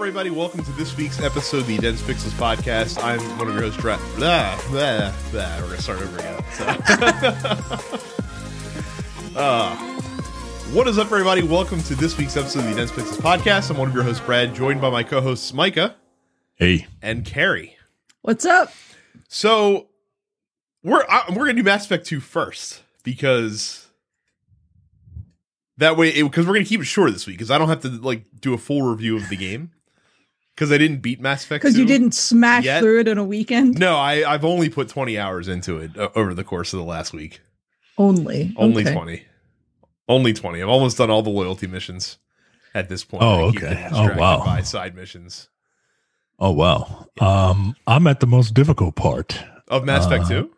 everybody? Welcome to this week's episode of the Dense Pixels podcast. I'm one of your hosts, Dra- blah, blah, blah. We're gonna start over again. So. uh, what is up, everybody? Welcome to this week's episode of the Dense Pixels podcast. I'm one of your hosts, Brad, joined by my co-hosts Micah Hey, and Carrie. What's up? So we're I, we're gonna do Mass Effect 2 first because that way because we're gonna keep it short this week because I don't have to like do a full review of the game because I didn't beat Mass Effect Because you didn't smash Yet? through it in a weekend No, I I've only put 20 hours into it uh, over the course of the last week. only. Only Okay. 20. Only 20. I've almost done all the loyalty missions at this point. Oh, I okay. Oh, wow. By side missions oh wow. Um, I'm at the most difficult part. of Mass Effect Uh, 2.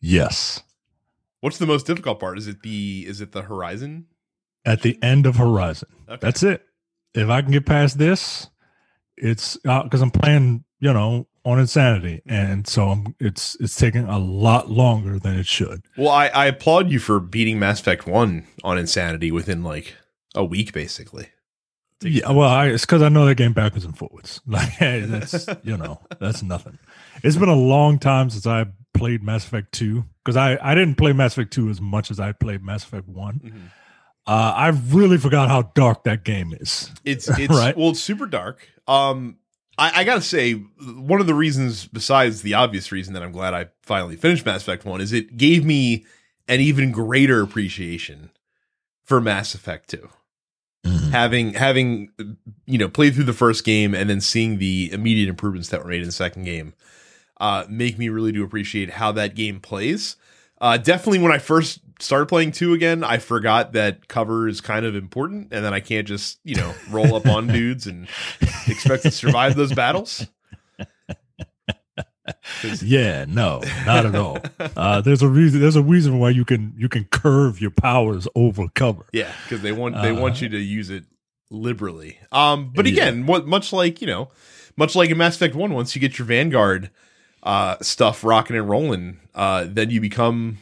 Yes, What's the most difficult part? Is it the is it the horizon? at the end of Horizon. Okay. That's it. If I can get past this, it's because I'm playing, you know, on insanity, and so I'm, it's it's taking a lot longer than it should. Well, I, I applaud you for beating Mass Effect 1 on Insanity within like a week, basically. Yeah, well, I, it's because I know that game backwards and forwards. Like hey, that's you know that's nothing. It's been a long time since I played Mass Effect Two because I I didn't play Mass Effect Two as much as I played Mass Effect One. Mhm. Uh, I really forgot how dark that game is. It's it's Right. well, it's super dark. Um, I, I gotta say, one of the reasons, besides the obvious reason that I'm glad I finally finished Mass Effect One, is it gave me an even greater appreciation for Mass Effect Two. having having you know played through the first game and then seeing the immediate improvements that were made in the second game uh make me really do appreciate how that game plays uh definitely when i first started playing two again i forgot that cover is kind of important and then i can't just you know roll up on dudes and expect to survive those battles. Yeah, no, not at all. Uh, there's a reason. There's a reason why you can you can curve your powers over cover. Yeah, because they want they want Uh, you to use it liberally. Um, but Yeah. again, what much like you know, much like in Mass Effect One, once you get your Vanguard uh, stuff rocking and rolling, uh, then you become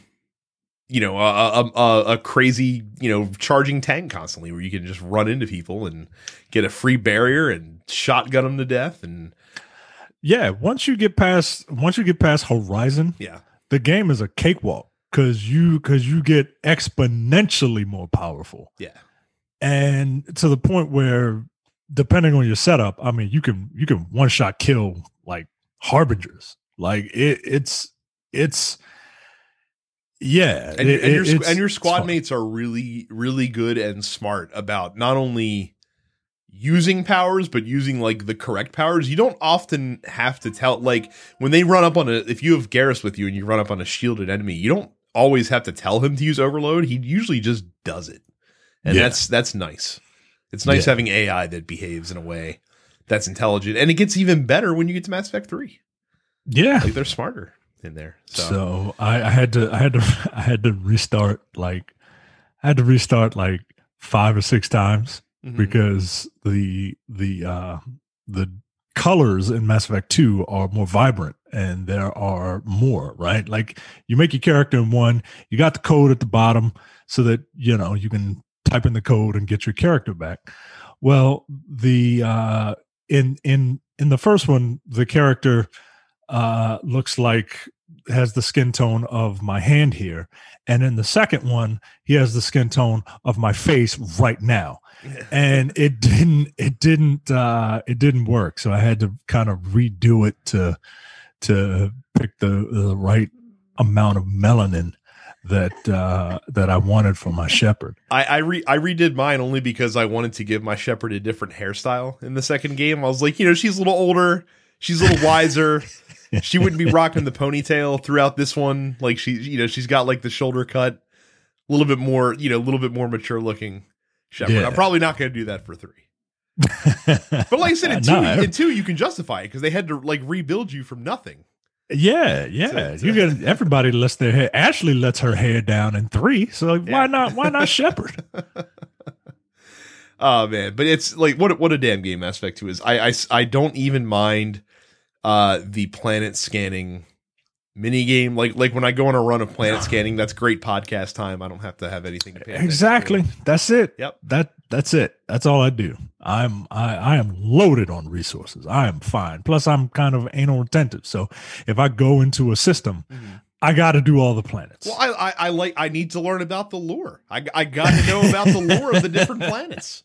you know a, a, a, crazy you know charging tank constantly, where you can just run into people and get a free barrier and shotgun them to death, and Yeah, once you get past once you get past Horizon, yeah, the game is a cakewalk because you because you get exponentially more powerful, yeah, and to the point where depending on your setup, I mean, you can you can one shot kill like harbingers. Like it, it's it's yeah, and, it- and your it- squ- it's- and your squad mates are really really good and smart about not only using powers but using like the correct powers. You don't often have to tell like when they run up on a if you have Garrus with you and you run up on a shielded enemy you don't always have to tell him to use overload. He usually just does it. And Yeah. that's that's nice. It's nice Yeah. having ai that behaves in a way that's intelligent. And it gets even better when you get to mass effect 3 Yeah, like they're smarter in there so, So I, I had to I had to I had to restart like I had to restart like five or six times mhm. because the the uh the colors in Mass Effect 2 are more vibrant and there are more, right? Like you make your character in one, you got the code at the bottom so that you know you can type in the code and get your character back. Well, the uh in in in the first one, the character uh looks like has the skin tone of my hand here. And in the second one he has the skin tone of my face right now. And it didn't it didn't uh it didn't work. So i had to kind of redo it to to pick the the right amount of melanin that uh that i wanted for my Shepard. I I, re- I redid mine only because I wanted to give my Shepard a different hairstyle in the second game. I was like, you know, she's a little older, she's a little wiser. She wouldn't be rocking the ponytail throughout this one. Like she, you know, she's got like the shoulder cut, a little bit more, you know, a little bit more mature looking Shepard. Yeah. I'm probably not going to do that for three. But like I said, in two, No, in two, you can justify it because they had to like rebuild you from nothing. yeah yeah So- you get everybody lets their hair ashley lets her hair down in three so Yeah. why not why not Shepard Oh man, but it's like what a- what a damn game Mass Effect 2 is. I I, I don't even mind uh the planet scanning mini game. Like like when I go on a run of planet scanning, that's great podcast time. I don't have to have anything to pay. to. Exactly. That's it. Yep. That that's it. That's all I do. I'm I, I am loaded on resources. I am fine. Plus I'm kind of anal retentive. So if I go into a system, Mhm. I gotta do all the planets. Well, I, I I like I need to learn about the lore. I I got to know about the lore of the different planets.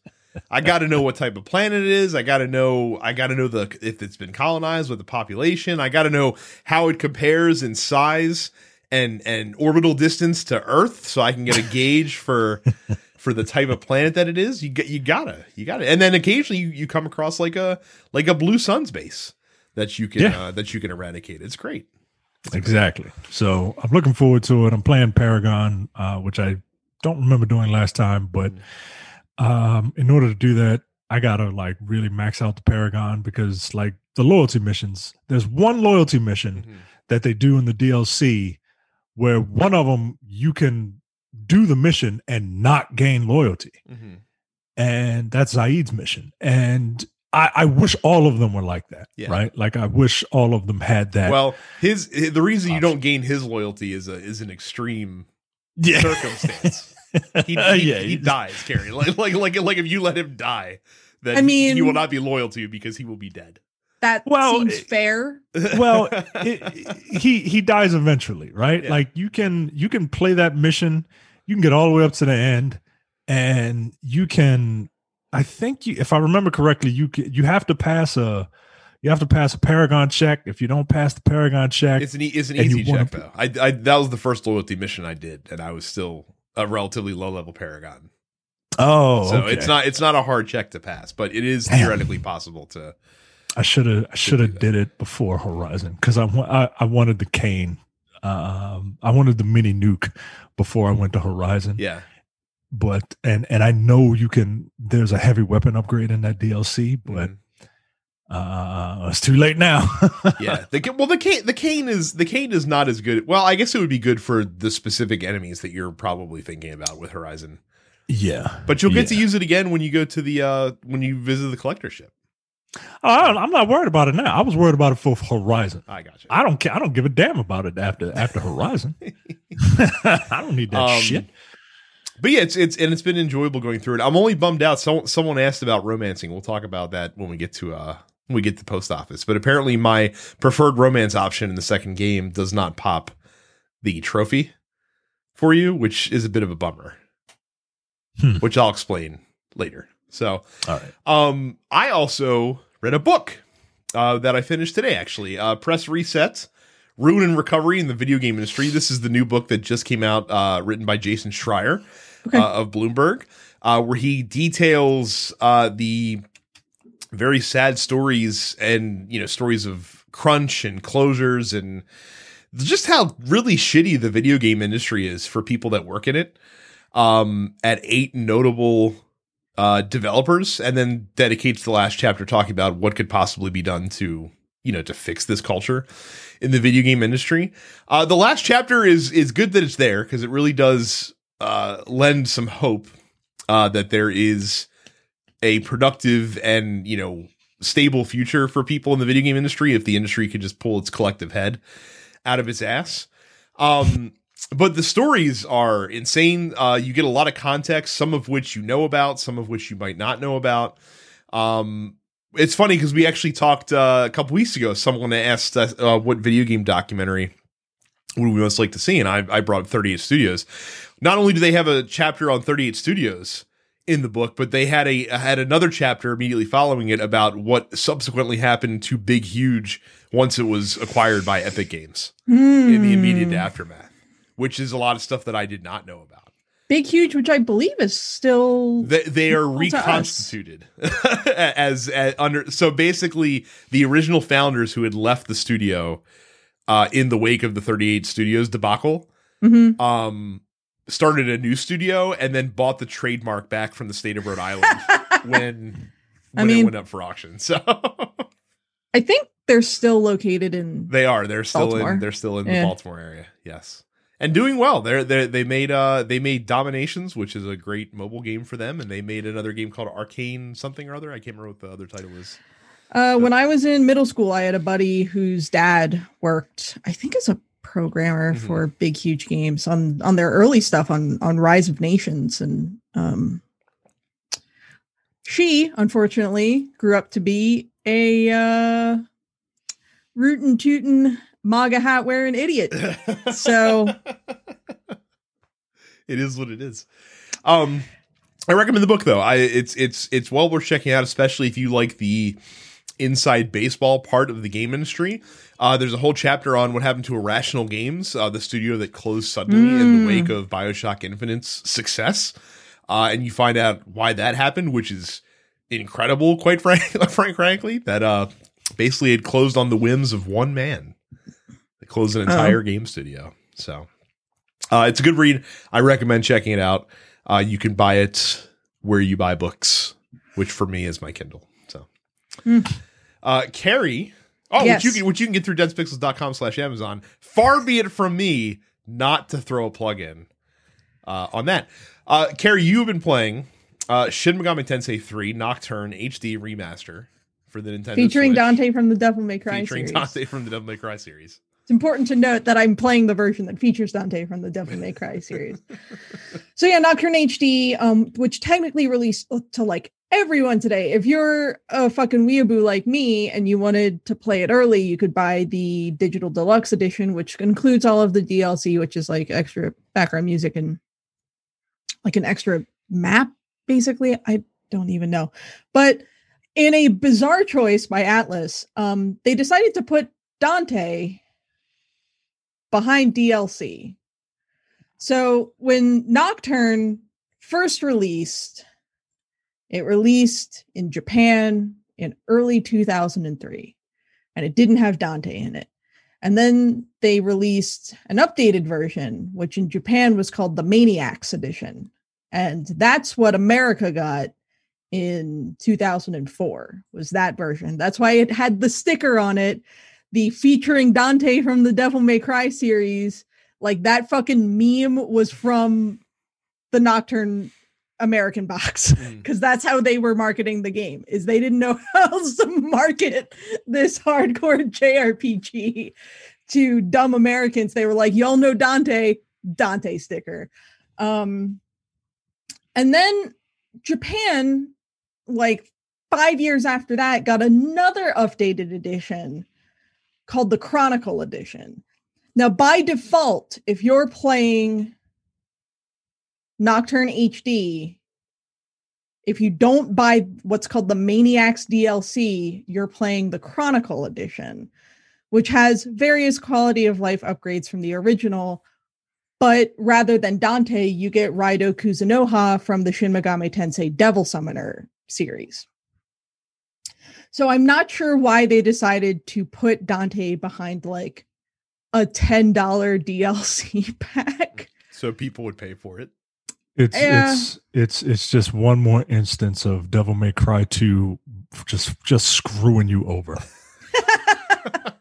I got to know what type of planet it is. I got to know I got to know the if it's been colonized with the population. I got to know how it compares in size and and orbital distance to Earth, so I can get a gauge for for the type of planet that it is. You you gotta you gotta, and then occasionally you, you come across like a like a Blue Suns base that you can Yeah. uh, that you can eradicate. It's great. Exactly. So I'm looking forward to it. I'm playing Paragon, uh, which I don't remember doing last time, but um, in order to do that, I gotta like really max out the Paragon because like the loyalty missions, there's one loyalty mission Mhm. that they do in the DLC where one of them you can do the mission and not gain loyalty. Mhm. And that's Zaeed's mission. And I, I wish all of them were like that. Yeah. Right. Like I wish all of them had that. Well, his the reason you don't gain his loyalty is a is an extreme yeah. circumstance. He, he, yeah, he he's- dies, Carrie. Like like like like if you let him die, then I mean- he will not be loyal to you because he will be dead. That Well, seems fair. well it, he he dies eventually right Yeah. like you can you can play that mission you can get all the way up to the end and you can i think you if i remember correctly you can, you have to pass a you have to pass a paragon check if you don't pass the paragon check it's an e- it's an And you easy wanna check though. I, I that was the first loyalty mission I did, and I was still a relatively low level paragon. oh So okay. it's not it's not a hard check to pass, but it is Damn. theoretically possible to. i should have i should have did it before horizon because I, I i wanted the Cain um i wanted the mini nuke before i went to horizon Yeah, but and and I know you can. There's a heavy weapon upgrade in that DLC, but Mhm. Uh, it's too late now. yeah. The, well, the Cain the Cain is the Cain is not as good. Well, I guess it would be good for the specific enemies that you're probably thinking about with Horizon. yeah. But you'll get to use it again when you go to the uh when you visit the collector ship. Oh, I I'm not worried about it now. I was worried about it for Horizon. I got you. I don't care. I don't give a damn about it after after Horizon. I don't need that Um, shit. But yeah, it's it's and it's been enjoyable going through it. I'm only bummed out. So, someone asked about romancing. We'll talk about that when we get to uh we get to the post office. But apparently, my preferred romance option in the second game does not pop the trophy for you, which is a bit of a bummer. Hmm. Which I'll explain later. So, All right. Um, I also read a book uh, that I finished today. Actually, uh, Press Reset: Ruin and Recovery in the Video Game Industry. This is the new book that just came out, uh, written by Jason Schreier Okay. uh, of Bloomberg, uh, where he details uh, the very sad stories and you know stories of crunch and closures and just how really shitty the video game industry is for people that work in it. Um, at eight notable uh, developers, and then dedicates the last chapter talking about what could possibly be done to you know to fix this culture in the video game industry. Uh, the last chapter is is good that it's there because it really does uh, lend some hope uh, that there is a productive and you know stable future for people in the video game industry if the industry could just pull its collective head out of its ass. Um, but the stories are insane. Uh, you get a lot of context, some of which you know about, some of which you might not know about. Um, it's funny because we actually talked uh, a couple weeks ago. Someone asked uh, what video game documentary would we most like to see, and I, I brought up 38 Studios. Not only do they have a chapter on 38 Studios in the book, but they had a had another chapter immediately following it about what subsequently happened to Big Huge once it was acquired by Epic Games in the immediate Hmm. aftermath, which is a lot of stuff that I did not know about. Big Huge, which I believe is still They, they are Well, to us. reconstituted as, as under. So basically, the original founders who had left the studio uh, in the wake of the 38 Studios debacle Mhm. um, started a new studio and then bought the trademark back from the state of Rhode Island when I when it went up for auction. So I think they're still located in. they are. They're still Baltimore. in. They're still in Yeah. the Baltimore area. Yes. And doing well. They're they they made uh they made Dominations, which is a great mobile game for them, and they made another game called Arcane something or other. I can't remember what the other title is. Uh, when I was in middle school, I had a buddy whose dad worked, I think, as a programmer Mhm. for big huge games on on their early stuff on on Rise of Nations and um she unfortunately grew up to be a uh rootin' tootin' MAGA hat wearing idiot. So- it is what it is. Um, I recommend the book though. I it's it's it's well worth checking out, especially if you like the inside baseball part of the game industry. Uh, there's a whole chapter on what happened to Irrational Games, uh, the studio that closed suddenly in the Mm. wake of Bioshock Infinite's success, uh, and you find out why that happened, which is incredible. Quite frank, frank, frankly, that uh, basically it closed on the whims of one man. They closed an entire game studio. So uh, it's a good read. I recommend checking it out. Uh, you can buy it where you buy books, which for me is my Kindle. Hmm. uh, Carrie, oh, Yes. which you can which you can get through densepixels.com slash Amazon. Far be it from me not to throw a plug in uh, on that. Uh, Carrie, you have been playing uh, Shin Megami Tensei 3 Nocturne HD remaster for the Nintendo featuring Switch. Dante from the Devil May Cry series. featuring series. Dante from the Devil May Cry series. It's important to note that I'm playing the version that features Dante from the Devil May Cry series. so yeah, Nocturne HD, um, which technically released to like everyone today. If you're a fucking weeaboo like me and you wanted to play it early, you could buy the digital deluxe edition, which includes all of the DLC, which is like extra background music and like an extra map, basically. I don't even know. But in a bizarre choice by Atlus, um, they decided to put Dante behind DLC. So when Nocturne first released, it released in Japan in early 2003 and it didn't have Dante in it. And then they released an updated version, which in Japan was called the Maniacs Edition. And that's what America got in 2004 was that version. That's why it had the sticker on it the featuring Dante from the Devil May Cry series, like that fucking meme was from the Nocturne American box Mm. because that's how they were marketing the game. Is they didn't know how else to market this hardcore JRPG to dumb Americans. They were like, "Y'all know Dante, Dante sticker." Um, and then Japan, like five years after that, got another updated edition called the Chronicle Edition. Now, by default, if you're playing Nocturne HD, if you don't buy what's called the Maniacs DLC, you're playing the Chronicle Edition, which has various quality of life upgrades from the original. But rather than Dante, you get Raido Kuzunoha from the Shin Megami Tensei Devil Summoner series. So I'm not sure why they decided to put Dante behind like a $10 DLC pack. So people would pay for it. It's Yeah. it's it's it's just one more instance of Devil May Cry 2 just just screwing you over.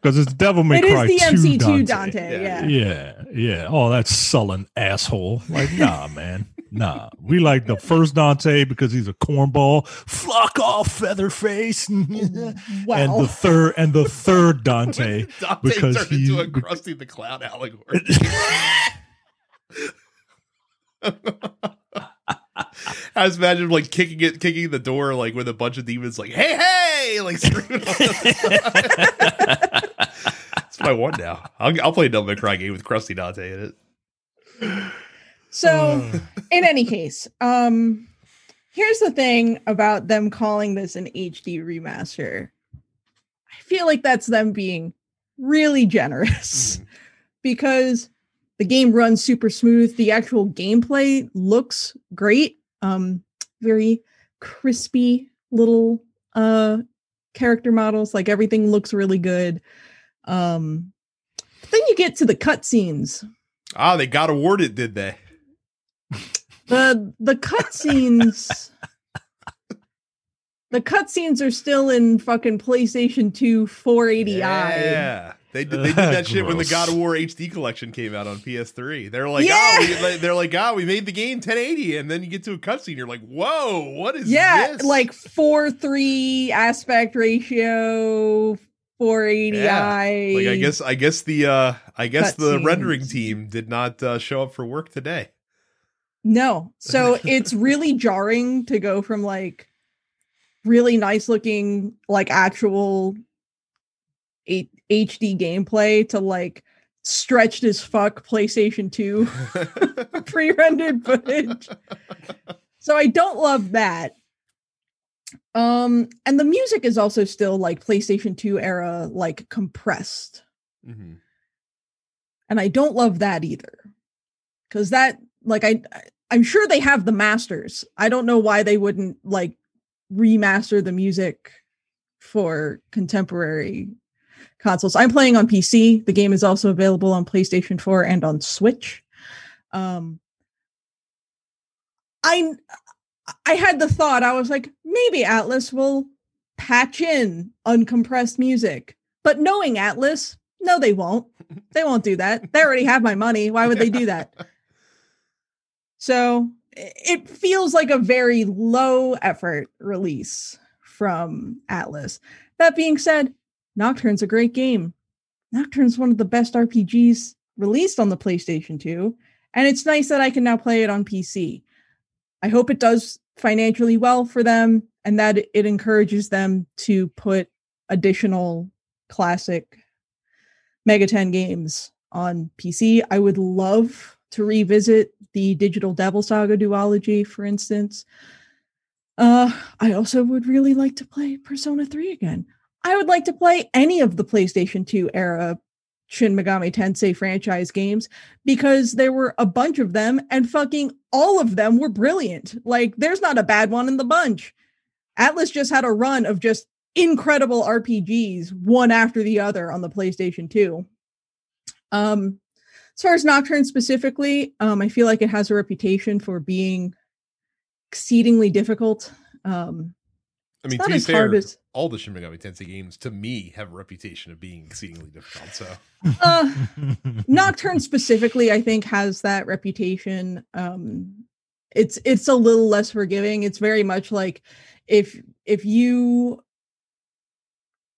Because it's Devil May it is Cry the 2 MC2 Dante. Dante, Yeah. yeah. Yeah, yeah. Oh, that sullen asshole. Like, nah, man. Nah. We like the first Dante because he's a cornball. Fuck off, feather face. and the third and the third Dante. Dante because turned into a he- Krusty the Clown allegory. I just imagine like kicking it, kicking the door, like with a bunch of demons, like "Hey, hey!" like screaming. on the side. That's I want now. I'll, I'll play a Devil May Cry game with Krusty Dante in it. So, in any case, um, here's the thing about them calling this an HD remaster. I feel like that's them being really generous Mm. because the game runs super smooth. The actual gameplay looks great. Um, very crispy little uh character models. Like everything looks really good. Um, then you get to the cutscenes. Ah, they got awarded, did they? the the cutscenes the cutscenes are still in fucking PlayStation 2 480i. Yeah, they did. They did that shit when the God of War HD collection came out on PS3. They're like, Yeah. oh, we, they're like, oh, we made the game 1080, and then you get to a cutscene, you're like, whoa, what is this? Yeah, this? like 4 3 aspect ratio, 480i. Yeah. Like I guess I guess the uh I guess the Cutscenes. rendering team did not uh, show up for work today. No. So it's really jarring to go from like really nice looking, like actual H- HD gameplay to like stretched as fuck PlayStation 2 pre rendered footage. So I don't love that. Um, and the music is also still like PlayStation 2 era, like compressed. Mhm. and I don't love that either. Cuz that like I- I'm sure they have the masters. I don't know why they wouldn't like remaster the music for contemporary consoles. I'm playing on PC. The game is also available on PlayStation 4 and on Switch. Um I I had the thought I was like maybe Atlus will patch in uncompressed music. But knowing Atlus, no they won't. They won't do that. They already have my money. Why would they do that? So it feels like a very low effort release from Atlus. That being said, Nocturne's a great game. Nocturne's one of the best RPGs released on the PlayStation 2, and it's nice that I can now play it on PC. I hope it does financially well for them and that it encourages them to put additional classic Megaten games on PC. I would love to revisit the Digital Devil Saga duology, for instance. Uh, I also would really like to play Persona 3 again. I would like to play any of the PlayStation 2 era Shin Megami Tensei franchise games because there were a bunch of them and fucking all of them were brilliant. Like, there's not a bad one in the bunch. Atlus just had a run of just incredible RPGs, one after the other on the PlayStation 2. Um, as far as Nocturne specifically, um, I feel like it has a reputation for being exceedingly difficult. Um, I mean, to be fair, as- all the Shin Megami Tensei games to me have a reputation of being exceedingly difficult. So uh, Nocturne specifically, I think, has that reputation. Um, it's it's a little less forgiving. It's very much like if if you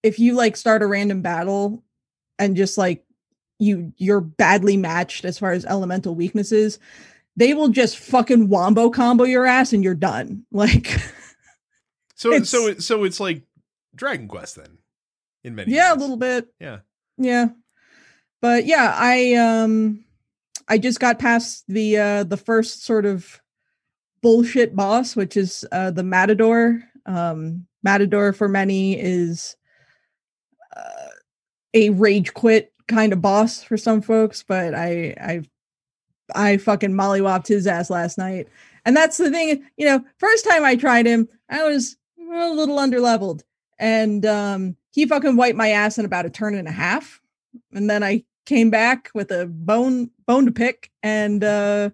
if you like start a random battle and just like you you're badly matched as far as elemental weaknesses, they will just fucking wombo combo your ass and you're done. Like so It's- so it, so it's like Dragon Quest then, in many yeah, a little bit. yeah. Yeah. But yeah, I um I just got past the uh the first sort of bullshit boss, which is uh the Matador. Um Matador for many is uh, a rage quit kind of boss for some folks, but I I I fucking mollywopped his ass last night. And that's the thing, you know, first time I tried him, I was a little underleveled and um he fucking wiped my ass in about a turn and a half and then i came back with a bone bone to pick and uh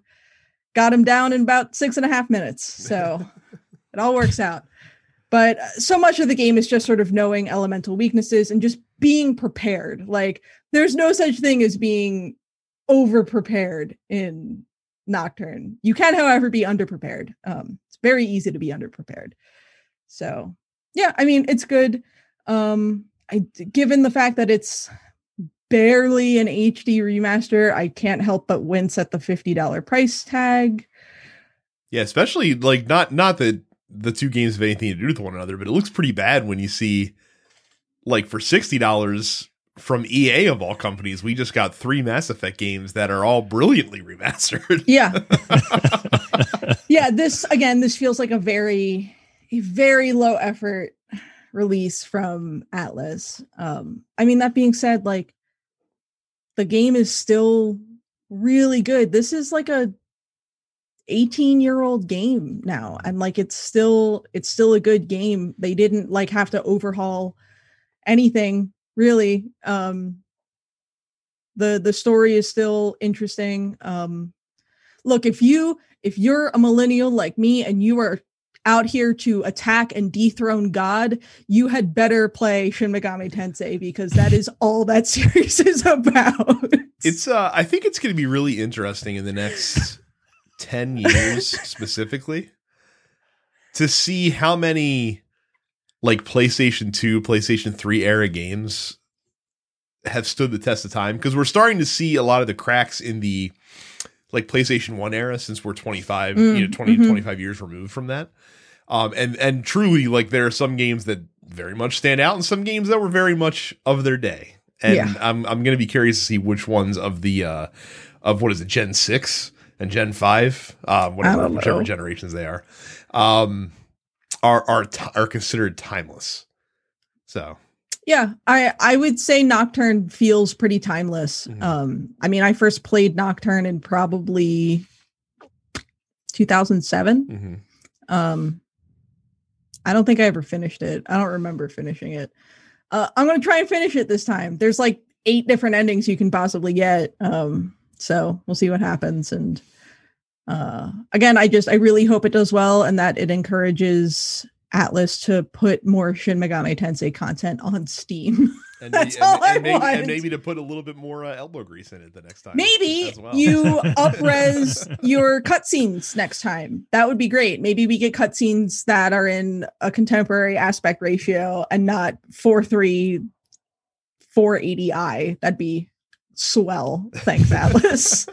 got him down in about six and a half minutes so it all works out. But uh, so much of the game is just sort of knowing elemental weaknesses and just being prepared like there's no such thing as being over prepared in nocturne. You can however be underprepared. Um it's very easy to be underprepared so yeah i mean it's good um i given the fact that it's barely an hd remaster i can't help but wince at the $50 price tag Yeah, especially like not not that the two games have anything to do with one another, but it looks pretty bad when you see like for sixty dollars from EA of all companies, we just got three Mass Effect games that are all brilliantly remastered. yeah yeah this again this feels like a very a very low effort release from atlus. Um i mean that being said like the game is still really good. This is like a 18 year old game now and like it's still it's still a good game. They didn't like have to overhaul anything really. Um the the story is still interesting. Um look if you if you're a millennial like me and you are out here to attack and dethrone god you had better play shin megami tensei because that is all that series is about. It's uh I think it's gonna be really interesting in the next ten years specifically to see how many like PlayStation 2, PlayStation 3 era games have stood the test of time because we're starting to see a lot of the cracks in the like PlayStation 1 era since we're 25, Mm, you know, 20 mhm. to 25 years removed from that. Um, and and truly, like there are some games that very much stand out, and some games that were very much of their day. And Yeah. I'm I'm gonna be curious to see which ones of the uh of what is it, Gen six and Gen five, um, whatever whichever know. generations they are, um, are are t- are considered timeless. So Yeah, I I would say Nocturne feels pretty timeless. Mhm. Um, I mean, I first played Nocturne in probably 2007. mhm. Um, I don't think I ever finished it. I don't remember finishing it. Uh, I'm gonna try and finish it this time. There's like eight different endings you can possibly get. Um, so we'll see what happens. And uh, again, I just I really hope it does well and that it encourages Atlus to put more Shin Megami Tensei content on Steam. and, That's and, all I maybe, want. and maybe to put a little bit more uh, elbow grease in it the next time. Maybe well. you upres your cutscenes next time. That would be great. Maybe we get cutscenes that are in a contemporary aspect ratio and not 4 3 480i. That'd be swell. Thanks, Atlus.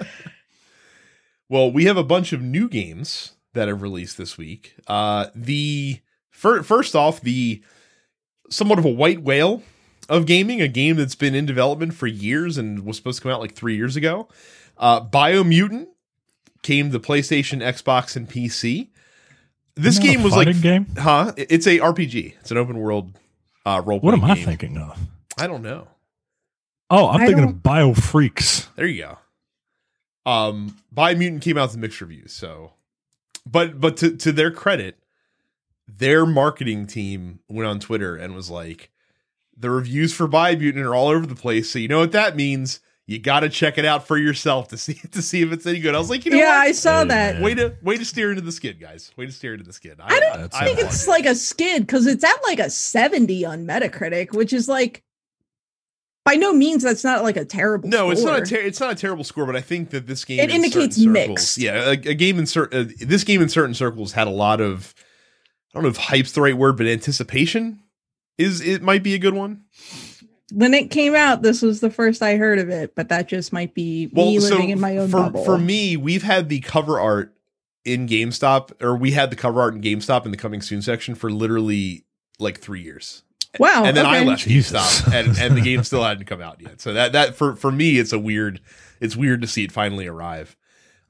Well, we have a bunch of new games that have released this week. Uh, the first off, the somewhat of a white whale of gaming, a game that's been in development for years and was supposed to come out like three years ago. Uh, Biomutant came to PlayStation, Xbox, and PC. This Isn't that a game was like, fighting game. huh? It's a RPG. It's an open world uh, role. What am I thinking of? I don't know. Oh, I'm I thinking don't- of Bio Freaks. There you go. Um, Biomutant came out with mixed reviews, so but but to to their credit, their marketing team went on Twitter and was like, the reviews for Biomutant are all over the place. So you know what that means? You got to check it out for yourself to see to see if it's any good. I was like, you know yeah, what? I saw Hey, that. way to way to steer into the skid, guys. Way to steer into the skid. I don't I think fine. it's applaud like a skid because it's at like a 70 on Metacritic, which is like by no means that's not like a terrible No, it's not a ter- it's not a terrible score, but I think that this game It in indicates certain mixed. Yeah, a, a game in certain uh, this game in certain circles had a lot of I don't know if hype's the right word, but anticipation is it might be a good one. when it came out, this was the first I heard of it, but that just might be Well, me so living in my own for bubble. for me, we've had the cover art in GameStop, or we had the cover art in GameStop in the coming soon section for literally like three years. wow. and then I left Jesus. GameStop, and, and the game still hadn't come out yet. So that that for for me, it's a weird. It's weird to see it finally arrive.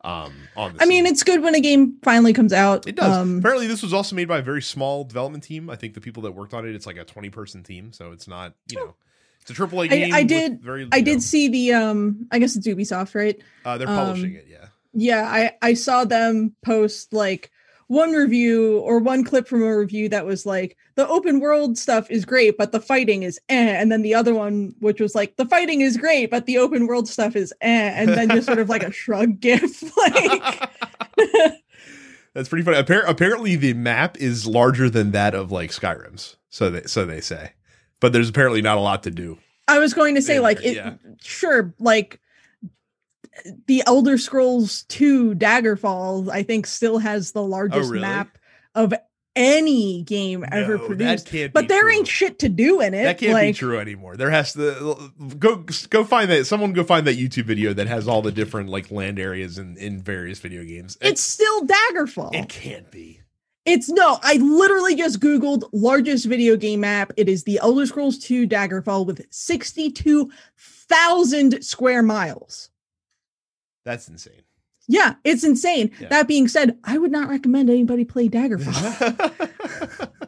Um, on the I mean, scene. it's good when a game finally comes out. It does. Um, Apparently, this was also made by a very small development team. I think the people that worked on it, it's like a twenty-person team, so it's not, you know, it's a triple A I- game. I with did- Very, I you did see the um I guess it's Ubisoft, right? uh, they're um, publishing it. Yeah. Yeah, I I saw them post like one review or one clip from a review that was like the open world stuff is great, but the fighting is eh. And then the other one, which was like the fighting is great, but the open world stuff is eh. And then just sort of like a shrug gif. Like That's pretty funny. Appar- apparently, the map is larger than that of like Skyrim's. So they so they say, but there's apparently not a lot to do. I was going to say, like, it, yeah. sure, like the Elder Scrolls 2 Daggerfall, I think, still has the largest Oh, really? map of any game ever produced. But there true. ain't shit to do in it. That can't be true anymore. There has to go go find that someone go find that YouTube video that has all the different like land areas in in various video games. It- It's still Daggerfall. it can't be. It's no, I literally just Googled largest video game map. It is the Elder Scrolls 2 Daggerfall with 62,000 square miles. That's insane. Yeah, it's insane. Yeah. That being said, I would not recommend anybody play Daggerfall.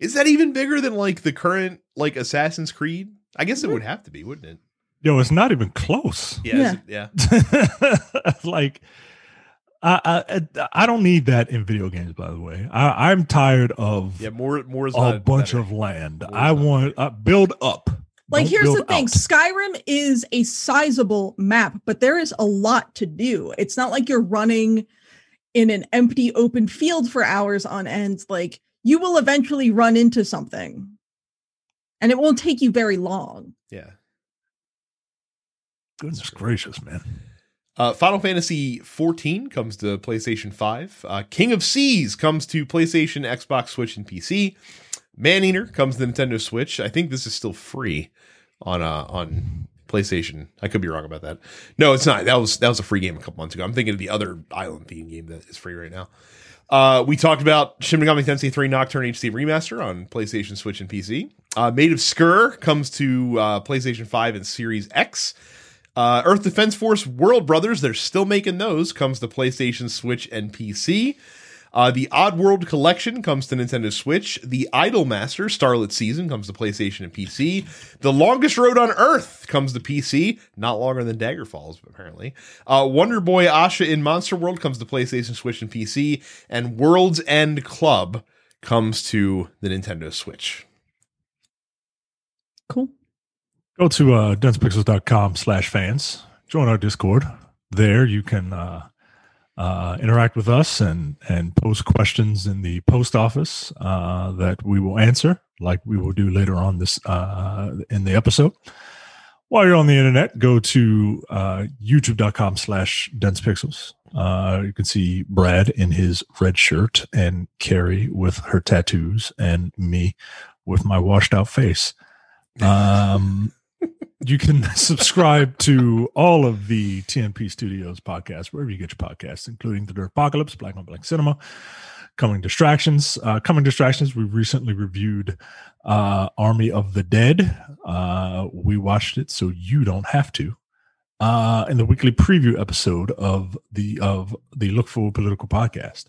Is that even bigger than like the current like Assassin's Creed? I guess it would have to be, wouldn't it? Yo, it's not even close. Yeah, is it- yeah. like I, I I don't need that in video games. By the way, I, I'm tired of Yeah, more more a bunch better. of land. More I want uh, build up. Like, Don't here's the build thing out. Skyrim is a sizable map, but there is a lot to do. It's not like you're running in an empty open field for hours on end. Like, you will eventually run into something, and it won't take you very long. Yeah. Goodness gracious, man! Uh, Final Fantasy 14 comes to PlayStation 5. Uh, King of Seas comes to PlayStation, Xbox, Switch, and PC. Maneater comes to the Nintendo Switch. I think this is still free on uh on PlayStation. I could be wrong about that. No, it's not. That was that was a free game a couple months ago. I'm thinking of the other island theme game that is free right now. Uh, we talked about Shin Megami Tensei 3 Nocturne HD Remaster on PlayStation, Switch, and PC. Uh, Maid of Sker comes to uh, PlayStation 5 and Series X. Uh, Earth Defense Force World Brothers, they're still making those, comes to PlayStation, Switch, and PC. Uh, the Oddworld Collection comes to Nintendo Switch. The Idolmaster Starlit Season comes to PlayStation and PC. The Longest Road on Earth comes to PC. Not longer than Dagger Falls, apparently. Uh, Wonder Boy Asha in Monster World comes to PlayStation, Switch, and PC. And World's End Club comes to the Nintendo Switch. Cool. Go to uh, densepixels.com slash fans. Join our Discord. There you can uh, uh, interact with us and and post questions in the post office uh, that we will answer, like we will do later on this uh, in the episode. While you're on the internet, go to uh, youtube.com slash densepixels. Uh, you can see Brad in his red shirt and Carrie with her tattoos and me with my washed out face. Um, you can subscribe to all of the TNP Studios podcasts, wherever you get your podcasts, including The Dirt Apocalypse, Black on Black Cinema, Coming Distractions. Uh, Coming Distractions, we recently reviewed uh, Army of the Dead. Uh, we watched it so you don't have to. Uh, in the weekly preview episode of the of the Look Forward Political Podcast.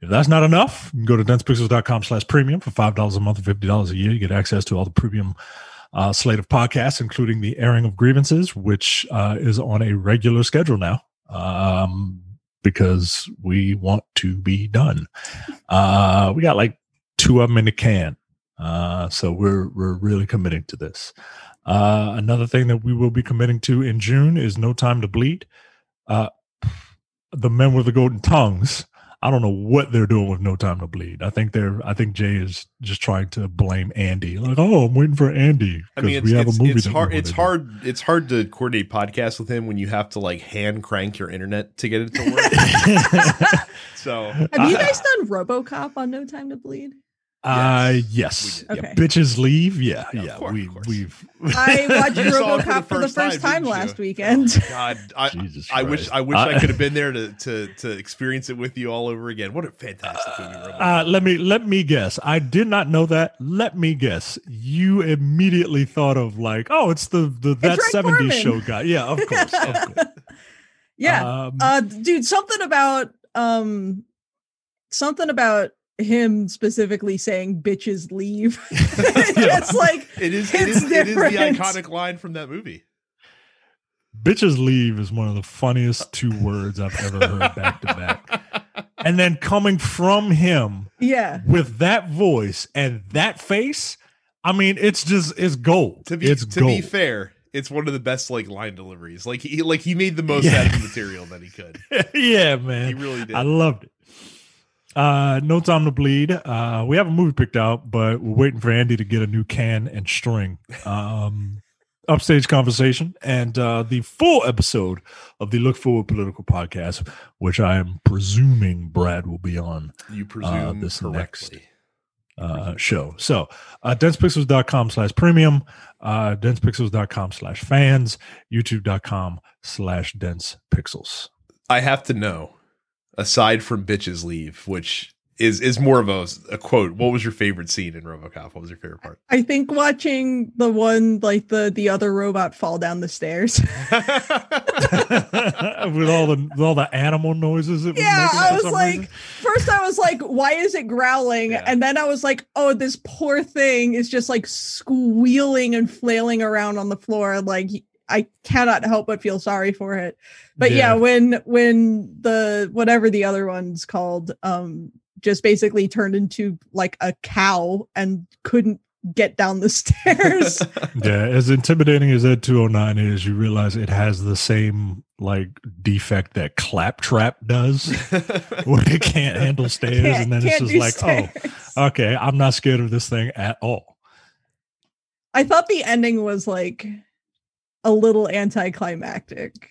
If that's not enough, go to densepixels.com slash premium for $5 a month or $50 a year. You get access to all the premium uh, slate of podcasts, including the airing of grievances, which uh, is on a regular schedule now um, because we want to be done. Uh, we got like two of them in the can, uh, so we're we're really committing to this. Uh, another thing that we will be committing to in June is No Time to Bleed. Uh, the Men with the Golden Tongues I don't know what they're doing with No Time to Bleed. I think they're. I think Jay is just trying to blame Andy. Like, oh, I'm waiting for Andy I mean, it's, it's, it's hard. It's hard. It's hard to coordinate podcasts with him when you have to like hand crank your internet to get it to work. so, have you guys done RoboCop on No Time to Bleed? Uh yes. Okay. Yeah. Bitches leave. Yeah, Yeah, yeah. course, we of we've I watched You saw it RoboCop for the first time, didn't last you? weekend. Oh, God, I, Jesus I wish I wish I, I- could have been there to, to to experience it with you all over again. What a fantastic movie! Robo. uh let me let me guess. I did not know that. Let me guess. You immediately thought of like, oh, it's the the that Rick 70s show guy. Yeah, of course. of course. yeah. Um, uh dude, something about um something about him specifically saying bitches leave. it's like it is it it's is, it is the iconic line from that movie. bitches leave is one of the funniest two words I've ever heard back to back. And then coming from him yeah. with that voice and that face, I mean, it's just it's gold. To be it's to gold. be fair, it's one of the best like line deliveries. Like he like he made the most Yeah. out of the material that he could. yeah, man. He really did. I loved it. Uh, no time to bleed. Uh, we have a movie picked out, but we're waiting for Andy to get a new can and string. Um, upstage conversation and uh, the full episode of the Look Forward Political Podcast, which I am presuming Brad will be on you presume this correctly. uh, show. So, uh, densepixels.com slash premium, uh, densepixels.com slash fans, youtube.com slash densepixels. I have to know, aside from bitches leave, which is is more of a, a quote. What was your favorite scene in RoboCop? What was your favorite part? I think watching the one like the the other robot fall down the stairs. with all the with all the animal noises. It was yeah, making I was like, reason. first I was like, why is it growling? Yeah. And then I was like, oh, this poor thing is just like squealing and flailing around on the floor. Like I cannot help but feel sorry for it. But yeah, Yeah. when when the whatever the other one's called, um, just basically turned into like a cow and couldn't get down the stairs. yeah, as intimidating as Ed two hundred nine is, you realize it has the same like defect that Claptrap does, where it can't handle stairs, Can't- and then it's just like, stairs. oh, okay, I'm not scared of this thing at all. I thought the ending was like a little anticlimactic.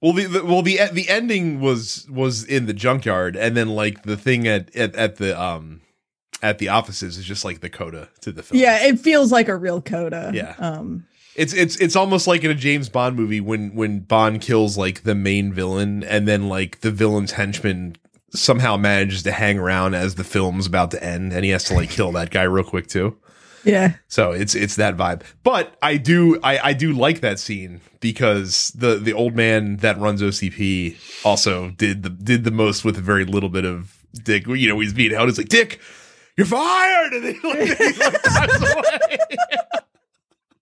Well, the, the well the the ending was was in the junkyard, and then like the thing at at, at the um at the offices is just like the coda to the film. Yeah, it feels like a real coda. Yeah. Um It's it's it's almost like in a James Bond movie when when Bond kills like the main villain and then like the villain's henchman somehow manages to hang around as the film's about to end and he has to like kill that guy real quick too. Yeah. So it's it's that vibe. But I do I, I do like that scene because the the old man that runs OCP also did the did the most with a very little bit of Dick. You know, he's being held. He's like, Dick, you're fired, and then he like, he, like drives away.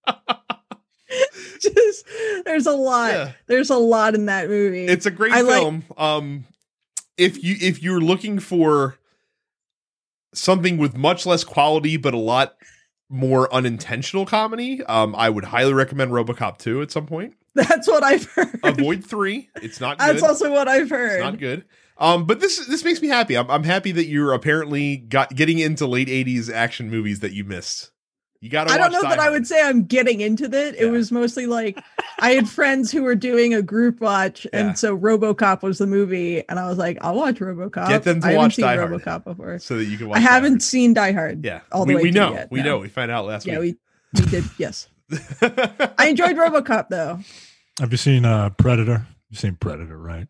Just there's a lot. Yeah. There's a lot in that movie. It's a great I like- film. um, if you if you're looking for something with much less quality but a lot more unintentional comedy, um, I would highly recommend RoboCop 2 at some point. That's what I've heard. Avoid 3. It's not good. That's also what I've It's heard. not good. Um, but this this makes me happy. I'm I'm happy that you're apparently got getting into late '80s action movies that you missed. You got to. I don't know that I would say I'm getting into that. It Yeah. was mostly like I had friends who were doing a group watch, Yeah. and so RoboCop was the movie, and I was like, I'll watch RoboCop. Get them to I haven't watch seen Die Hard. RoboCop before. so that you can. watch I Die haven't Hard. seen Die Hard. Yeah, all the we, way we know. yet, we no. know. We found out last Yeah, week. we we did. Yes, I enjoyed RoboCop though. Have you seen uh, Predator? You've seen Predator, right?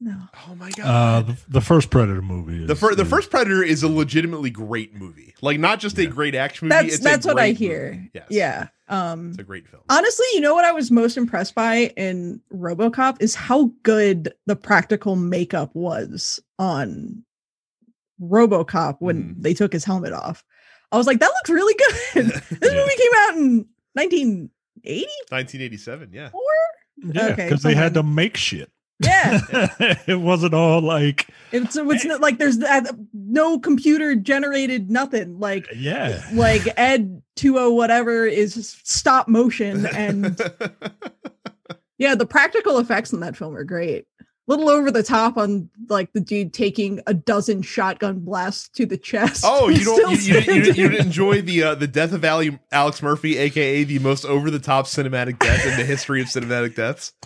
No, oh my Uh, god. the, the first Predator movie. Is, the, fir- the is- first Predator is a legitimately great movie. Like not just a great action movie. that's it's a that's what I hear. movie. Yes. Yeah. Um. It's a great film. Honestly, you know what I was most impressed by in RoboCop is how good the practical makeup was on RoboCop when Mhm. they took his helmet off. I was like, that looks really good. this Yeah. movie came out in 1984. 1987. Yeah. Yeah, okay, because they had to make shit. Yeah, it wasn't all like, it's it's not like there's that- no computer generated nothing. Like yeah. like Ed 20 whatever is stop motion and Yeah, the practical effects in that film are great. Little over the top on like the dude taking a dozen shotgun blasts to the chest. oh, you don't you, you, you, you enjoy the uh, the death of Ali, Alex Murphy, aka the most over the top cinematic death in the history of cinematic deaths.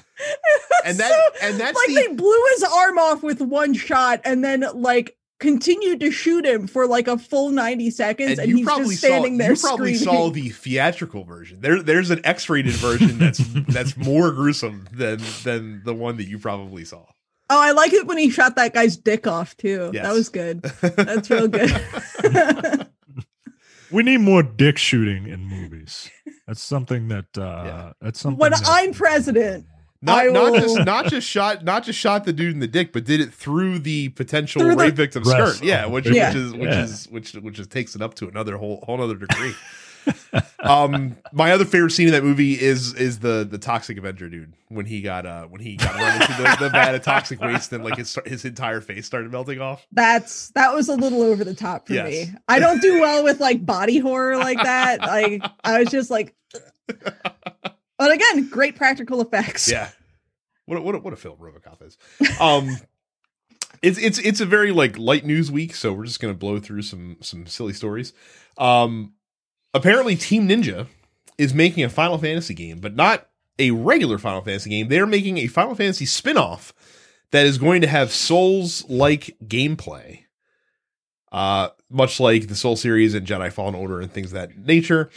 And that So, and that's like the, they blew his arm off with one shot and then like continued to shoot him for like a full 90 seconds and, and he's probably just standing saw there you probably screaming. saw the theatrical version. There there's an X-rated version that's that's more gruesome than than the one that you probably saw. Oh, I like it when he shot that guy's dick off too. Yes. That was good. That's real good. We need more dick shooting in movies. That's something that, uh, Yeah. that's something when that- I'm president, Not I not just not just shot not just shot the dude in the dick, but did it through the potential Through the- rape victim's Breast. skirt. Yeah, which Yeah. which is which Yeah. is which which just takes it up to another whole whole other degree. um, my other favorite scene in that movie is is the the toxic Avenger dude when he got uh when he got run into the, the vat of toxic waste and like his his entire face started melting off. that's that was a little over the top for Yes. me. I don't do well with like body horror like that. Like I was just like But again, great practical effects. Yeah. What a, what a, what a film RoboCop is. Um it's it's it's a very like light news week, so we're just to blow through some some silly stories. Um apparently Team Ninja is making a Final Fantasy game, but not a regular Final Fantasy game. They're making a Final Fantasy spin-off that is going to have Souls-like gameplay. Uh much like the Soul series and Jedi Fallen Order and things that nature.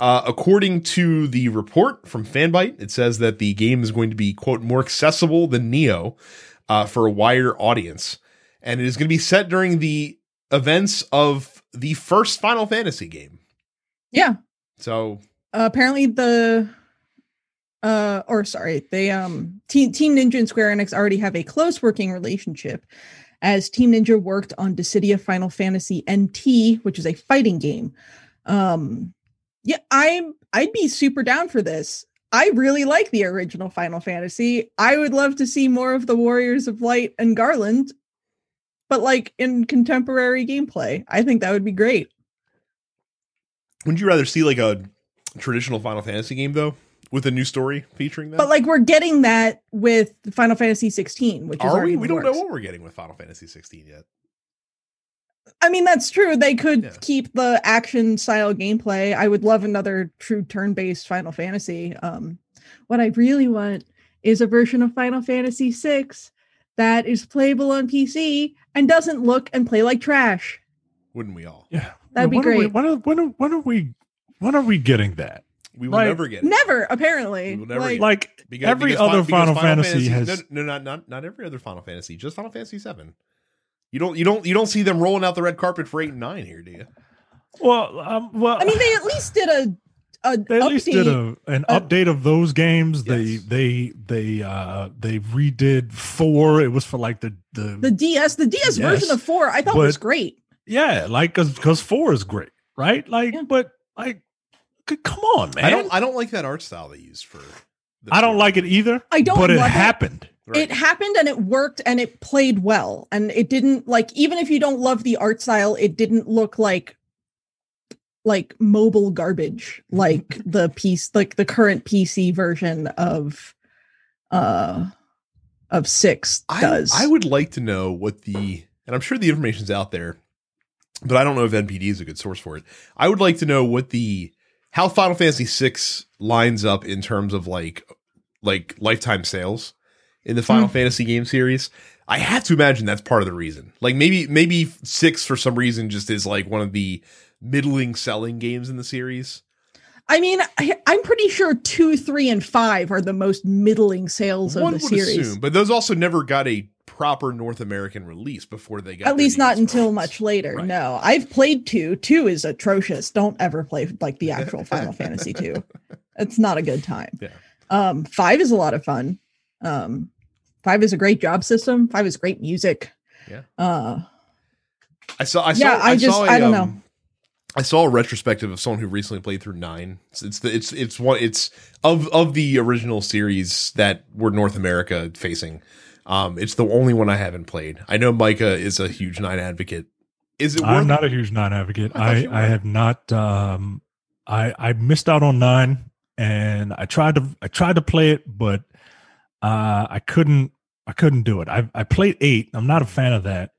Uh, according to the report from Fanbyte, it says that the game is going to be quote more accessible than Nioh uh, for a wider audience, and it is going to be set during the events of the first Final Fantasy game. Yeah. So Uh, apparently the uh or sorry, they um Team Team Ninja and Square Enix already have a close working relationship as Team Ninja worked on Dissidia Final Fantasy NT, which is a fighting game. Um yeah, I'm I'd be super down for this. I really like the original Final Fantasy. I would love to see more of the Warriors of Light and Garland, but like in contemporary gameplay. I think that would be great. wouldn't you rather see like a traditional Final Fantasy game though, with a new story featuring them? But like we're getting that with Final Fantasy 16, which is Are we? We don't know what we're getting with Final Fantasy 16 yet. I mean, that's true. They could Yeah. keep the action style gameplay. I would love another true turn-based Final Fantasy. Um, what I really want is a version of Final Fantasy VI that is playable on PC and doesn't look and play like trash. Wouldn't we all? Yeah, That'd be when Are we, great. when, are, when, are, when are we? When are we getting that? We will Like, never get it. Never, apparently. We will never Like, get Like Because- every because other Fi- because Final, Fantasy, has. no, no, not not not every other Final Fantasy, just Final Fantasy Seven. You don't you don't you don't see them rolling out the red carpet for eight and nine here, do you? Well, um, well, I mean, they at least did a a they at least did a, an Uh, update of those games. They Yes. they they uh they redid four. It was for like the the, the DS. The DS version of four, I thought was great. yeah, like because because four is great, right? Like, Yeah. but like, c- come on, man. I don't I don't like that art style they used for. the I don't like it either. I don't but it happened. it. Right. It happened and it worked and it played well. And it didn't like even if you don't love the art style, it didn't look like like mobile garbage like the piece like the current PC version of uh of six I, does. I would like to know what the and I'm sure the information's out there, but I don't know if NPD is a good source for it. I would like to know what the how Final Fantasy VI lines up in terms of like like lifetime sales in the Final Hmm. Fantasy game series. I have to imagine that's part of the reason. Like maybe maybe six for some reason just is like one of the middling selling games in the series. I mean, I, I'm pretty sure two, three, and five are the most middling sales of the would series. assume, but those also never got a proper North American release before they got At least not until versions. much later. Right. No, I've played two. Two is atrocious. Don't ever play like the actual Final Fantasy two. It's not a good time. Yeah. Um, five is a lot of fun. Um, five is a great job system. Five is great music. Yeah. Uh, I saw. I saw. Yeah, I just- saw a, I don't um, know. I saw a retrospective of someone who recently played through nine. It's, it's the it's it's one it's of of the original series that were North America facing. Um, it's the only one I haven't played. I know Micah is a huge nine advocate. Is it worth? I'm not a huge nine advocate. I I, I have not. Um, I I missed out on nine, and I tried to I tried to play it, but uh, I couldn't I couldn't do it. I I played eight. I'm not a fan of that.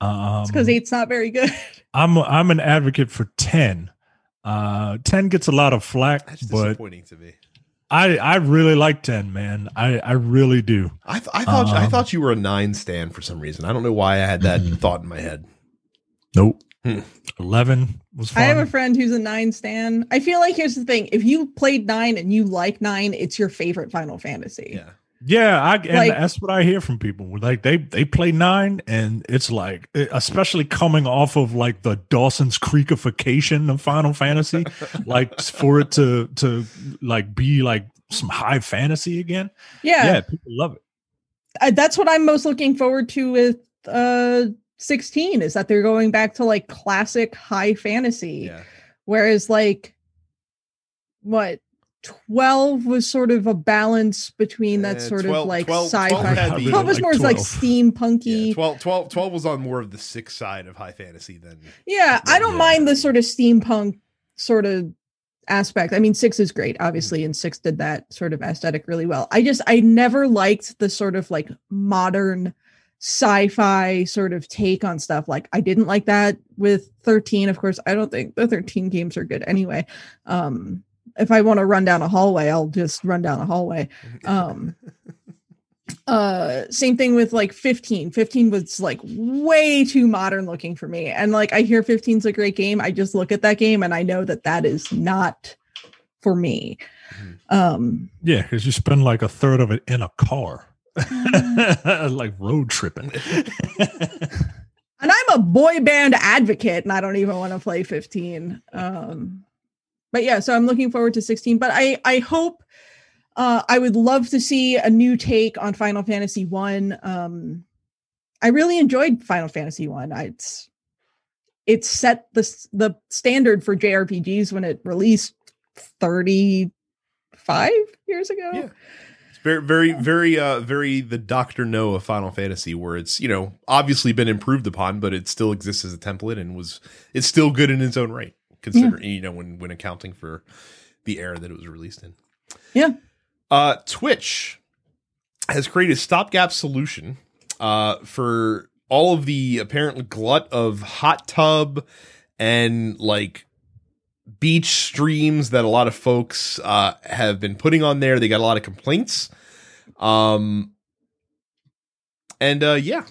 Um, it's because eight's not very good. I'm I'm an advocate for ten. Uh, ten gets a lot of flack, That's but disappointing to me. I I really like ten, man. I I really do. I th- I thought I Um, thought you were a nine stand for some reason. I don't know why I had that thought in my head. Nope. Hmm. Eleven was fun. I have a friend who's a nine stan. I feel like here's the thing: if you played nine and you like nine, it's your favorite Final Fantasy. Yeah, Yeah, I and Like- that's what I hear from people. Like they they play nine, and it's like, especially coming off of like the Dawson's Creekification of Final Fantasy, like for it to to like be like some high fantasy again. Yeah, Yeah, people love it. I- that's what I'm most looking forward to with uh 16 is that they're going back to like classic high fantasy. yeah. Whereas like what 12 was sort of a balance between that Uh, sort 12 of like 12 12 sci-fi. had I the- 12 was like more like 12. steampunky. Yeah, 12, 12, 12 was on more of the six side of high fantasy than Yeah, I don't Yeah. mind the sort of steampunk sort of aspect. I mean, six is great, obviously, and six did that sort of aesthetic really well. I just I never liked the sort of like modern sci-fi sort of take on stuff. Like I didn't like that with 13. Of course, I don't think the 13 games are good anyway. Um if I want to run down a hallway, I'll just run down a hallway. Um uh same thing with like 15 15 was like way too modern looking for me and like i hear 15 is a great game i just look at that game and i know that that is not for me Mhm. um Yeah, because you spend like a third of it in a car, like road tripping. and i'm a boy band advocate and i don't even want to play 15 um but yeah so i'm looking forward to 16 but i i hope uh i would love to see a new take on final fantasy one. Um i really enjoyed final fantasy one. I, it's it set the the standard for jrpgs when it released 35 years ago. Yeah. It's very, very, very, uh, very the Doctor No of Final Fantasy, where it's you know obviously been improved upon, but it still exists as a template and was it's still good in its own right, considering you know when when accounting for the era that it was released in. Yeah. Uh, Twitch has created a stopgap solution uh, for all of the apparent glut of hot tub and like beach streams that a lot of folks uh, have been putting on there. They got a lot of complaints. Um, and uh, yeah,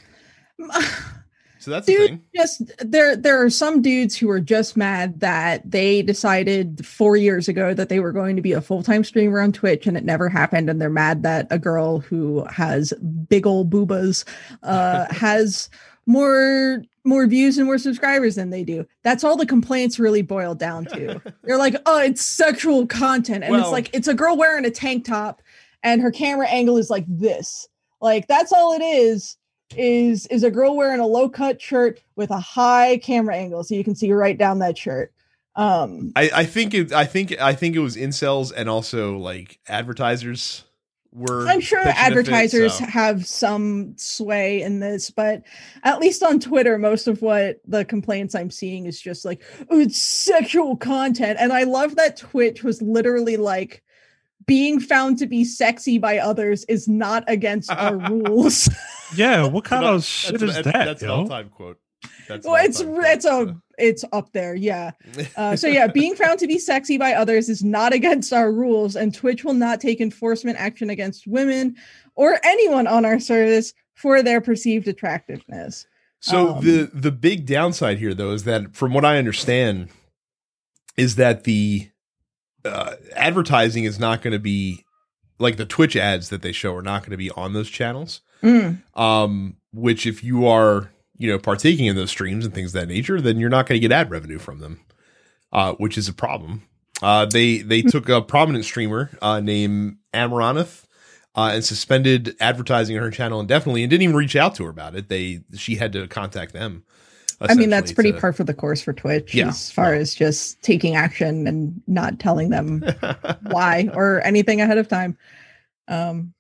So that's the Dude, thing. just there there are some dudes who are just mad that they decided four years ago that they were going to be a full-time streamer on twitch and it never happened. And they're mad that a girl who has big old boobas uh has more more views and more subscribers than they do. That's all the complaints really boil down to. They're like oh it's sexual content. And Well- it's like it's a girl wearing a tank top and her camera angle is like this. Like that's all it is is is a girl wearing a low cut shirt with a high camera angle so you can see right down that shirt um I, I think it. I think. I think it was incels and also like advertisers were. i'm sure pitching a fit, advertisers so- have some sway in this but at least on twitter most of what the complaints i'm seeing is just like oh it's sexual content and i love that twitch was literally like being found to be sexy by others is not against our rules Yeah, what kind of shit that's is an- that, That's an all-time quote. That's well it's all-time it's a it's up there yeah so. Uh, so yeah, being found to be sexy by others is not against our rules, and Twitch will not take enforcement action against women or anyone on our service for their perceived attractiveness. So Um, the the big downside here, though, is that from what I understand, is that the uh, advertising is not going to be like the Twitch ads that they show are not going to be on those channels. Mm, Um, which if you are you know partaking in those streams and things of that nature, then you're not going to get ad revenue from them, uh, which is a problem. Uh, they they took a prominent streamer uh, named Amouranth uh, and suspended advertising on her channel indefinitely, and didn't even reach out to her about it. They she had to contact them. I mean, that's pretty to- par for the course for Twitch Yeah. as far as just taking action and not telling them why or anything ahead of time. Um,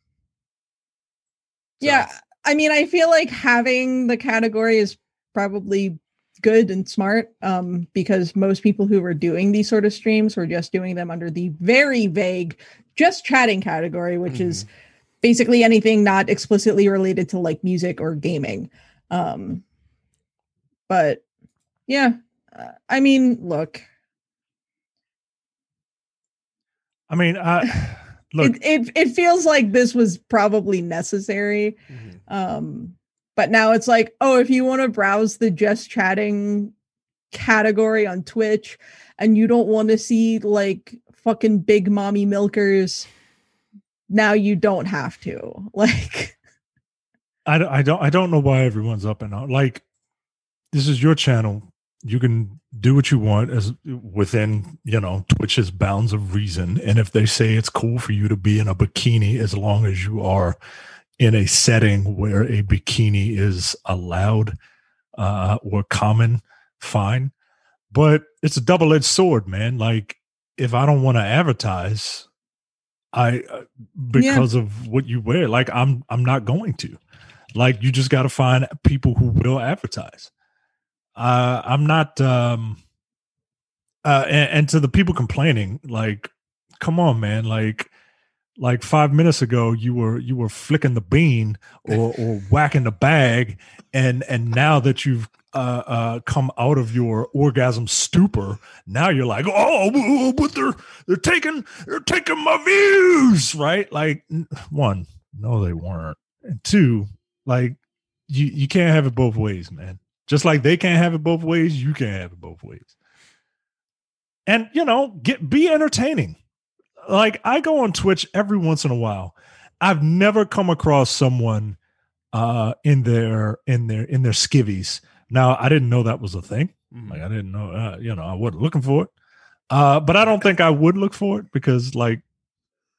So- yeah, I mean, I feel like having the category is probably good and smart um, because most people who were doing these sort of streams were just doing them under the very vague just chatting category, which is basically anything not explicitly related to like music or gaming. Um, but yeah, I mean, look, I mean, I look. it, it it feels like this was probably necessary. Mhm. Um, but now it's like, oh, if you want to browse the just chatting category on Twitch and you don't want to see like fucking big mommy milkers, now you don't have to. Like, I, don't- I don't I don't know why everyone's up and out. Like this is your channel. You can do what you want as within, you know, Twitch's bounds of reason. And if they say it's cool for you to be in a bikini as long as you are in a setting where a bikini is allowed uh or common, fine. But it's a double-edged sword, man. Like if I don't want to advertise I uh, because of what you wear, like I'm I'm not going to. Like you just got to find people who will advertise. Uh, I'm not. Um, uh, and, and to the people complaining, like, come on, man, like, like five minutes ago you were you were flicking the bean or or whacking the bag, and and now that you've uh, uh, come out of your orgasm stupor, now you're like, oh, but they're they're taking they're taking my views, right? Like, one, no, they weren't, and two, like, you you can't have it both ways, man. Just like they can't have it both ways, you can't have it both ways. And you know, get be entertaining. Like I go on Twitch every once in a while. I've never come across someone uh in their in their in their skivvies. Now I didn't know that was a thing. Mhm. Like I didn't know, uh, you know, I wasn't looking for it. Uh, but I don't think I would look for it because like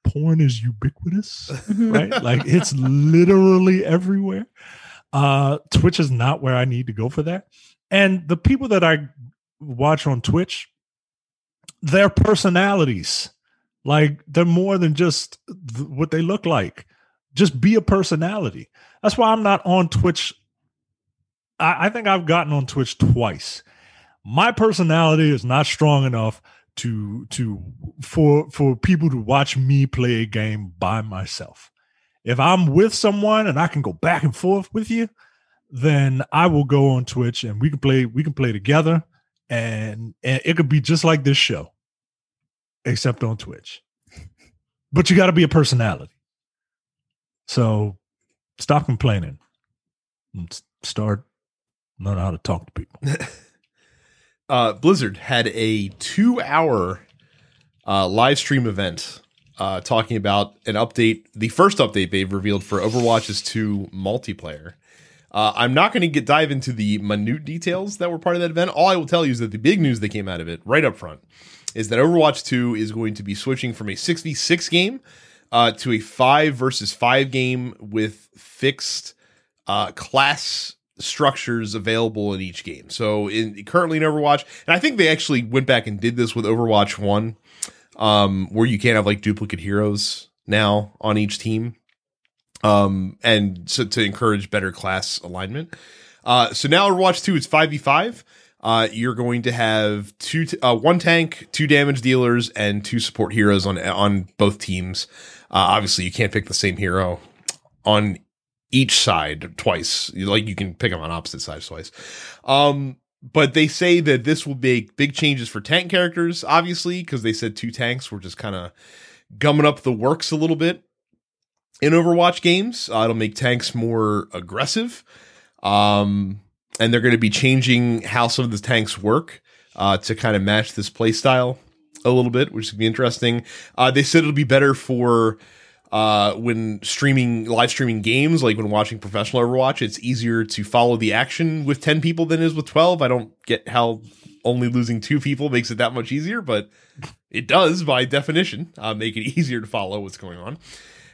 porn is ubiquitous, right? like it's literally everywhere. Uh, Twitch is not where I need to go for that. And the people that I watch on Twitch, their personalities, like they're more than just th- what they look like. Just be a personality. That's why I'm not on Twitch. I, I think I've gotten on Twitch twice. My personality is not strong enough to to for for people to watch me play a game by myself. If I'm with someone and I can go back and forth with you, then I will go on Twitch and we can play we can play together and, and it could be just like this show except on Twitch. But you got to be a personality. So stop complaining and start Learn how to talk to people. uh, Blizzard had a two-hour uh, live stream event uh, talking about an update, the first update they've revealed for Overwatch's 2 multiplayer. Uh, I'm not going to get dive into the minute details that were part of that event. All I will tell you is that the big news that came out of it, right up front, is that Overwatch 2 is going to be switching from a 6v6 game uh, to a 5 versus 5 game with fixed uh, class structures available in each game. So in currently in Overwatch, and I think they actually went back and did this with Overwatch 1 um, where you can't have like duplicate heroes now on each team. Um, and so to encourage better class alignment. Uh, so now Overwatch 2 is 5v5. Uh, you're going to have two, t- uh, one tank, two damage dealers, and two support heroes on on both teams. Uh, obviously, you can't pick the same hero on each side twice. Like you can pick them on opposite sides twice. Um, but they say that this will make big changes for tank characters, obviously, because they said two tanks were just kind of gumming up the works a little bit in Overwatch games. Uh, it'll make tanks more aggressive. Um, and they're going to be changing how some of the tanks work uh, to kind of match this play style a little bit, which is going to be interesting. Uh, they said it'll be better for uh, when streaming live streaming games, like when watching professional Overwatch, it's easier to follow the action with 10 people than it is with 12. I don't get how only losing two people makes it that much easier, but it does by definition uh, make it easier to follow what's going on.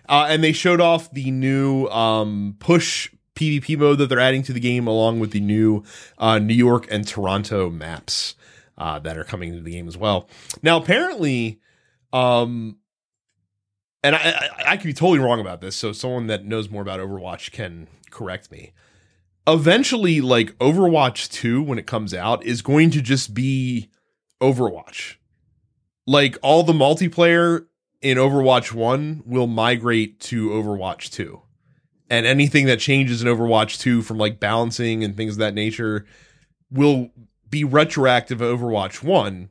Uh, and they showed off the new um, push PvP mode that they're adding to the game, along with the new uh, New York and Toronto maps uh, that are coming into the game as well. Now, apparently, um, and I, I, I could be totally wrong about this, so someone that knows more about Overwatch can correct me. Eventually, like Overwatch 2, when it comes out, is going to just be Overwatch. Like all the multiplayer in Overwatch 1 will migrate to Overwatch 2. And anything that changes in Overwatch 2 from like balancing and things of that nature will be retroactive Overwatch 1.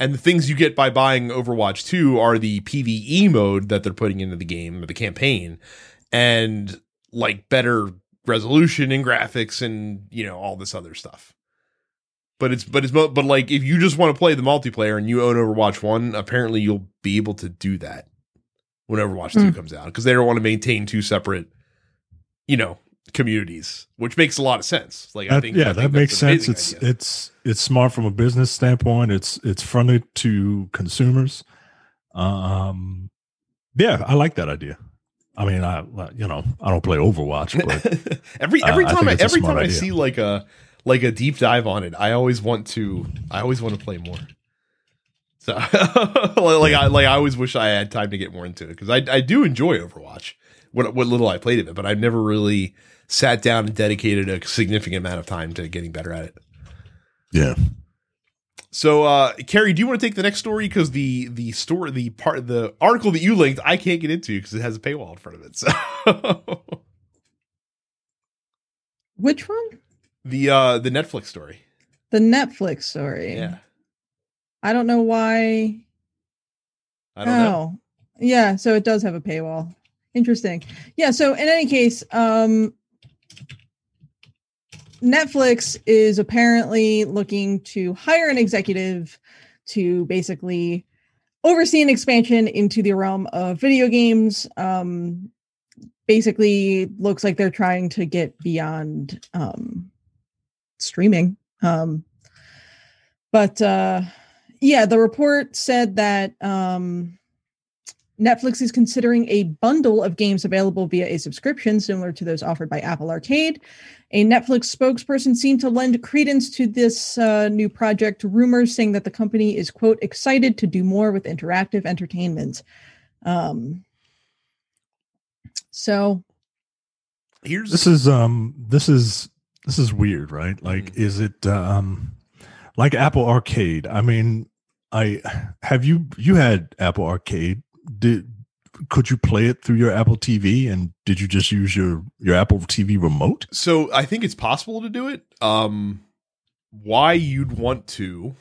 And the things you get by buying Overwatch 2 are the PvE mode that they're putting into the game, the campaign, and like better resolution and graphics and, you know, all this other stuff. But it's but it's but like if you just want to play the multiplayer and you own Overwatch 1, apparently you'll be able to do that when Overwatch 2 Mm. comes out because they don't want to maintain two separate you know, communities, which makes a lot of sense. Like I think yeah, I think that makes sense. It's idea. it's it's smart from a business standpoint. It's it's friendly to consumers. Um, yeah, I like that idea. I mean, I you know I don't play Overwatch, but every Uh, every time think I, every time I see like a like a deep dive on it, I always want to I always want to play more. So like I like I always wish I had time to get more into it because I I do enjoy Overwatch. What what little I played of it, but I've never really sat down and dedicated a significant amount of time to getting better at it. yeah, So, uh, Carrie, do you want to take the next story? Because the the story, the part, the article that you linked, I can't get into because it has a paywall in front of it. So, Which one? the uh the Netflix story, The Netflix story. yeah, I don't know why. I don't know. Oh, yeah. So it does have a paywall. Interesting. Yeah. So in any case, um, Netflix is apparently looking to hire an executive to basically oversee an expansion into the realm of video games. Um, basically, looks like they're trying to get beyond um, streaming. Um, but uh, yeah, the report said that um, Netflix is considering a bundle of games available via a subscription similar to those offered by Apple Arcade. A Netflix spokesperson seemed to lend credence to this uh, new project, rumors saying that the company is, quote, excited to do more with interactive entertainment. Um, so, Here's this is um this is this is weird, right? Like, Mhm. is it um like Apple Arcade? I mean, I have you you had Apple Arcade? Did could you play it through your Apple TV? And did you just use your your Apple TV remote? so I think it's possible to do it. Um, why you'd want to,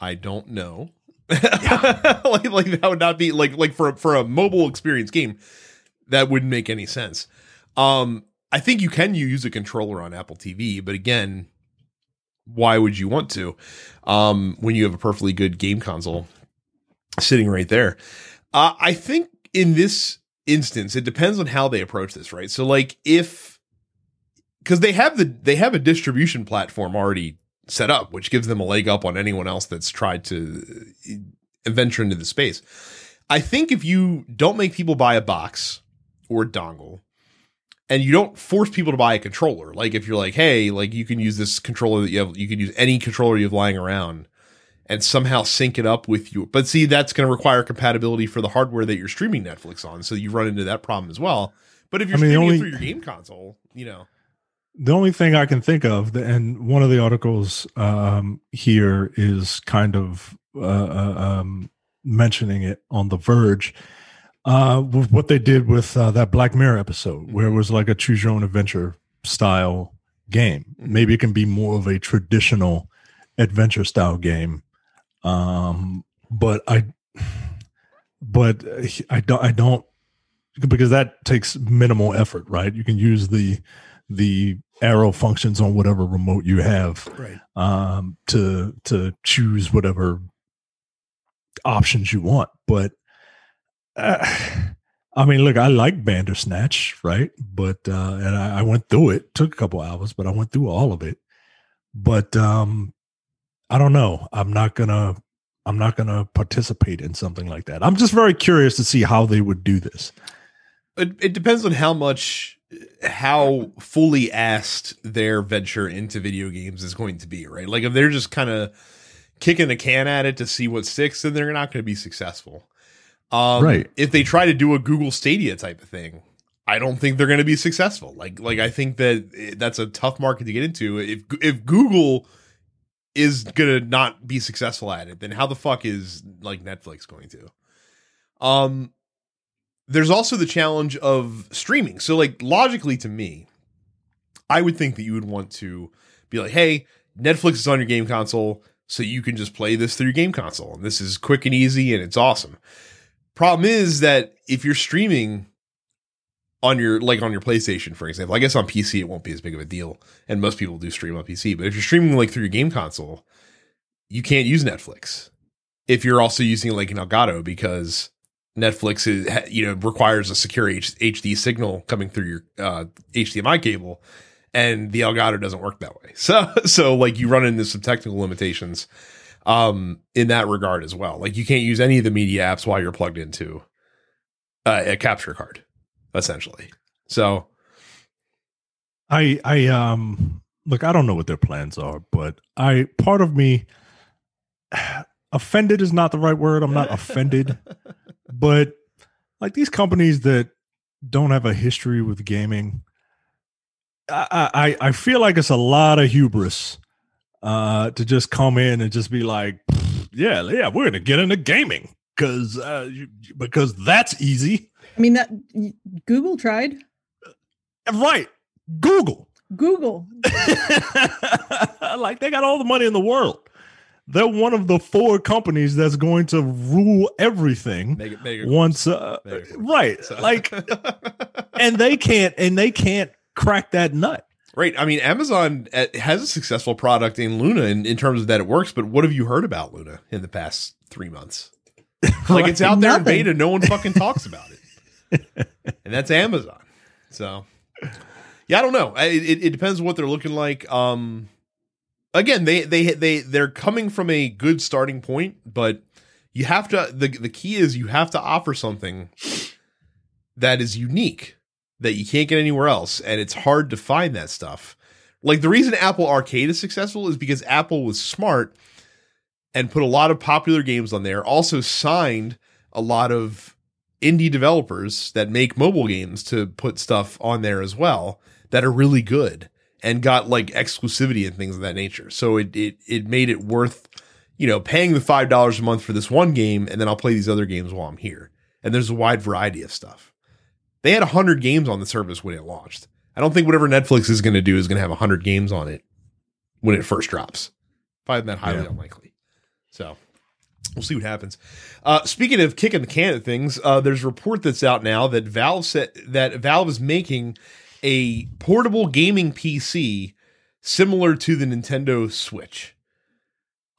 I don't know. like, like that would not be like like for for a mobile experience game, that wouldn't make any sense. Um, I think you can use a controller on Apple TV, but again, why would you want to um, when you have a perfectly good game console sitting right there? Uh, I think in this instance, it depends on how they approach this, right? So, like, if because they have the they have a distribution platform already set up, which gives them a leg up on anyone else that's tried to uh, venture into the space. I think if you don't make people buy a box or a dongle, and you don't force people to buy a controller. Like if you're like, hey, like you can use this controller that you have, you can use any controller you have lying around and somehow sync it up with you. But see, that's going to require compatibility for the hardware that you're streaming Netflix on. So you run into that problem as well. But if you're I mean, streaming only, through your game console, you know. The only thing I can think of, and one of the articles um, here is kind of uh, uh um, mentioning it on The Verge, uh, with what they did with uh, that Black Mirror episode, where it was like a choose your own adventure style game. Mm-hmm. Maybe it can be more of a traditional adventure style game. Um, but I, but I don't, I don't, because that takes minimal effort, right? You can use the, the arrow functions on whatever remote you have right. um, to to choose whatever options you want. But uh, I mean, look, I like Bandersnatch, right? But uh, and I, I, went through it. Took a couple hours, but I went through all of it. But um, I don't know. I'm not gonna. I'm not gonna participate in something like that. I'm just very curious to see how they would do this. It, it depends on how much, how fully asked their venture into video games is going to be, right? Like if they're just kind of kicking the can at it to see what sticks, then they're not going to be successful. Um, right. If they try to do a Google Stadia type of thing, I don't think they're going to be successful. Like, like I think that that's a tough market to get into. If if Google is to not be successful at it, then how the fuck is like Netflix going to? Um, there's also the challenge of streaming. So, like logically, to me, I would think that you would want to be like, hey, Netflix is on your game console, so you can just play this through your game console, and this is quick and easy, and it's awesome. Problem is that if you're streaming on your like on your PlayStation, for example, I guess on PC it won't be as big of a deal, and most people do stream on PC. But if you're streaming like through your game console, you can't use Netflix if you're also using like an Elgato because Netflix is you know requires a secure H- HD signal coming through your uh, HDMI cable, and the Elgato doesn't work that way. So so like you run into some technical limitations um, in that regard as well. Like you can't use any of the media apps while you're plugged into uh, a capture card, essentially. So, I I um look, I don't know what their plans are, but I part of me offended is not the right word. I'm not offended, but like these companies that don't have a history with gaming, I I, I feel like it's a lot of hubris uh, to just come in and just be like, yeah, yeah, we're gonna get into gaming because uh, because that's easy. I mean that Google tried, right? Google, Google, like they got all the money in the world. They're one of the four companies that's going to rule everything make it, make it once, uh, right? So. Like, and they can't, and they can't crack that nut. Right. I mean, Amazon uh, has a successful product in Luna in, in terms of that it works, but what have you heard about Luna in the past three months? Like it's out there Nothing. in beta, no one fucking talks about it, and that's Amazon. So, yeah, I don't know. It, it depends what they're looking like. Um, again, they they they they're coming from a good starting point, but you have to. the The key is you have to offer something that is unique that you can't get anywhere else, and it's hard to find that stuff. Like the reason Apple Arcade is successful is because Apple was smart and put a lot of popular games on there. Also signed a lot of indie developers that make mobile games to put stuff on there as well that are really good and got like exclusivity and things of that nature. So it it it made it worth, you know, paying the five dollars a month for this one game, and then I'll play these other games while I'm here. And there's a wide variety of stuff. They had 100 games on the service when it launched. I don't think whatever Netflix is going to do is going to have 100 games on it when it first drops. Find that highly yeah. unlikely. So we'll see what happens. Uh, speaking of kicking the can at things, uh, there's a report that's out now that Valve said that Valve is making a portable gaming PC similar to the Nintendo Switch.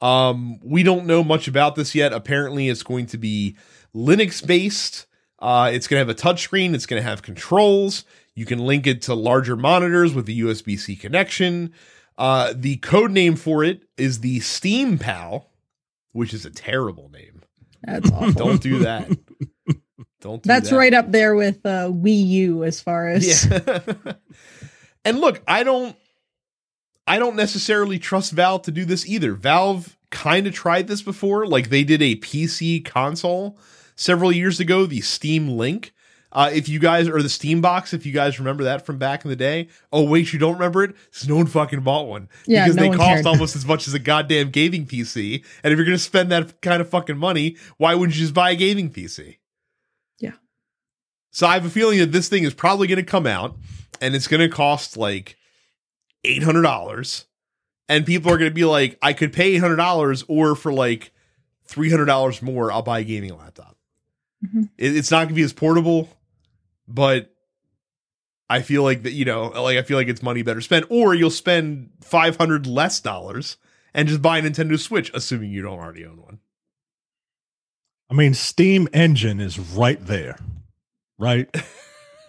Um, we don't know much about this yet. Apparently, it's going to be Linux based. Uh, it's going to have a touchscreen. It's going to have controls. You can link it to larger monitors with the USB C connection. Uh, the code name for it is the Steam Pal, which is a terrible name. That's awful. Don't do that. Don't. Do That's that. right up there with uh, Wii U as far as Yeah. and look, I don't I don't necessarily trust Valve to do this either. Valve kind of tried this before. Like they did a PC console several years ago, the Steam Link. Uh, if you guys or the Steam Box, if you guys remember that from back in the day. Oh wait, you don't remember it? 'Cause no one fucking bought one Yeah, because no they cost cared. almost as much as a goddamn gaming PC. And if you're gonna spend that kind of fucking money, why wouldn't you just buy a gaming PC? Yeah. So I have a feeling that this thing is probably going to come out and it's going to cost like eight hundred dollars, and people are going to be like, "I could pay eight hundred dollars, or for like three hundred dollars more, I'll buy a gaming laptop." Mhm. It, it's not going to be as portable, but I feel like that you know, like I feel like it's money better spent, or you'll spend five hundred less dollars and just buy a Nintendo Switch, assuming you don't already own one. I mean, Steam Engine is right there, right?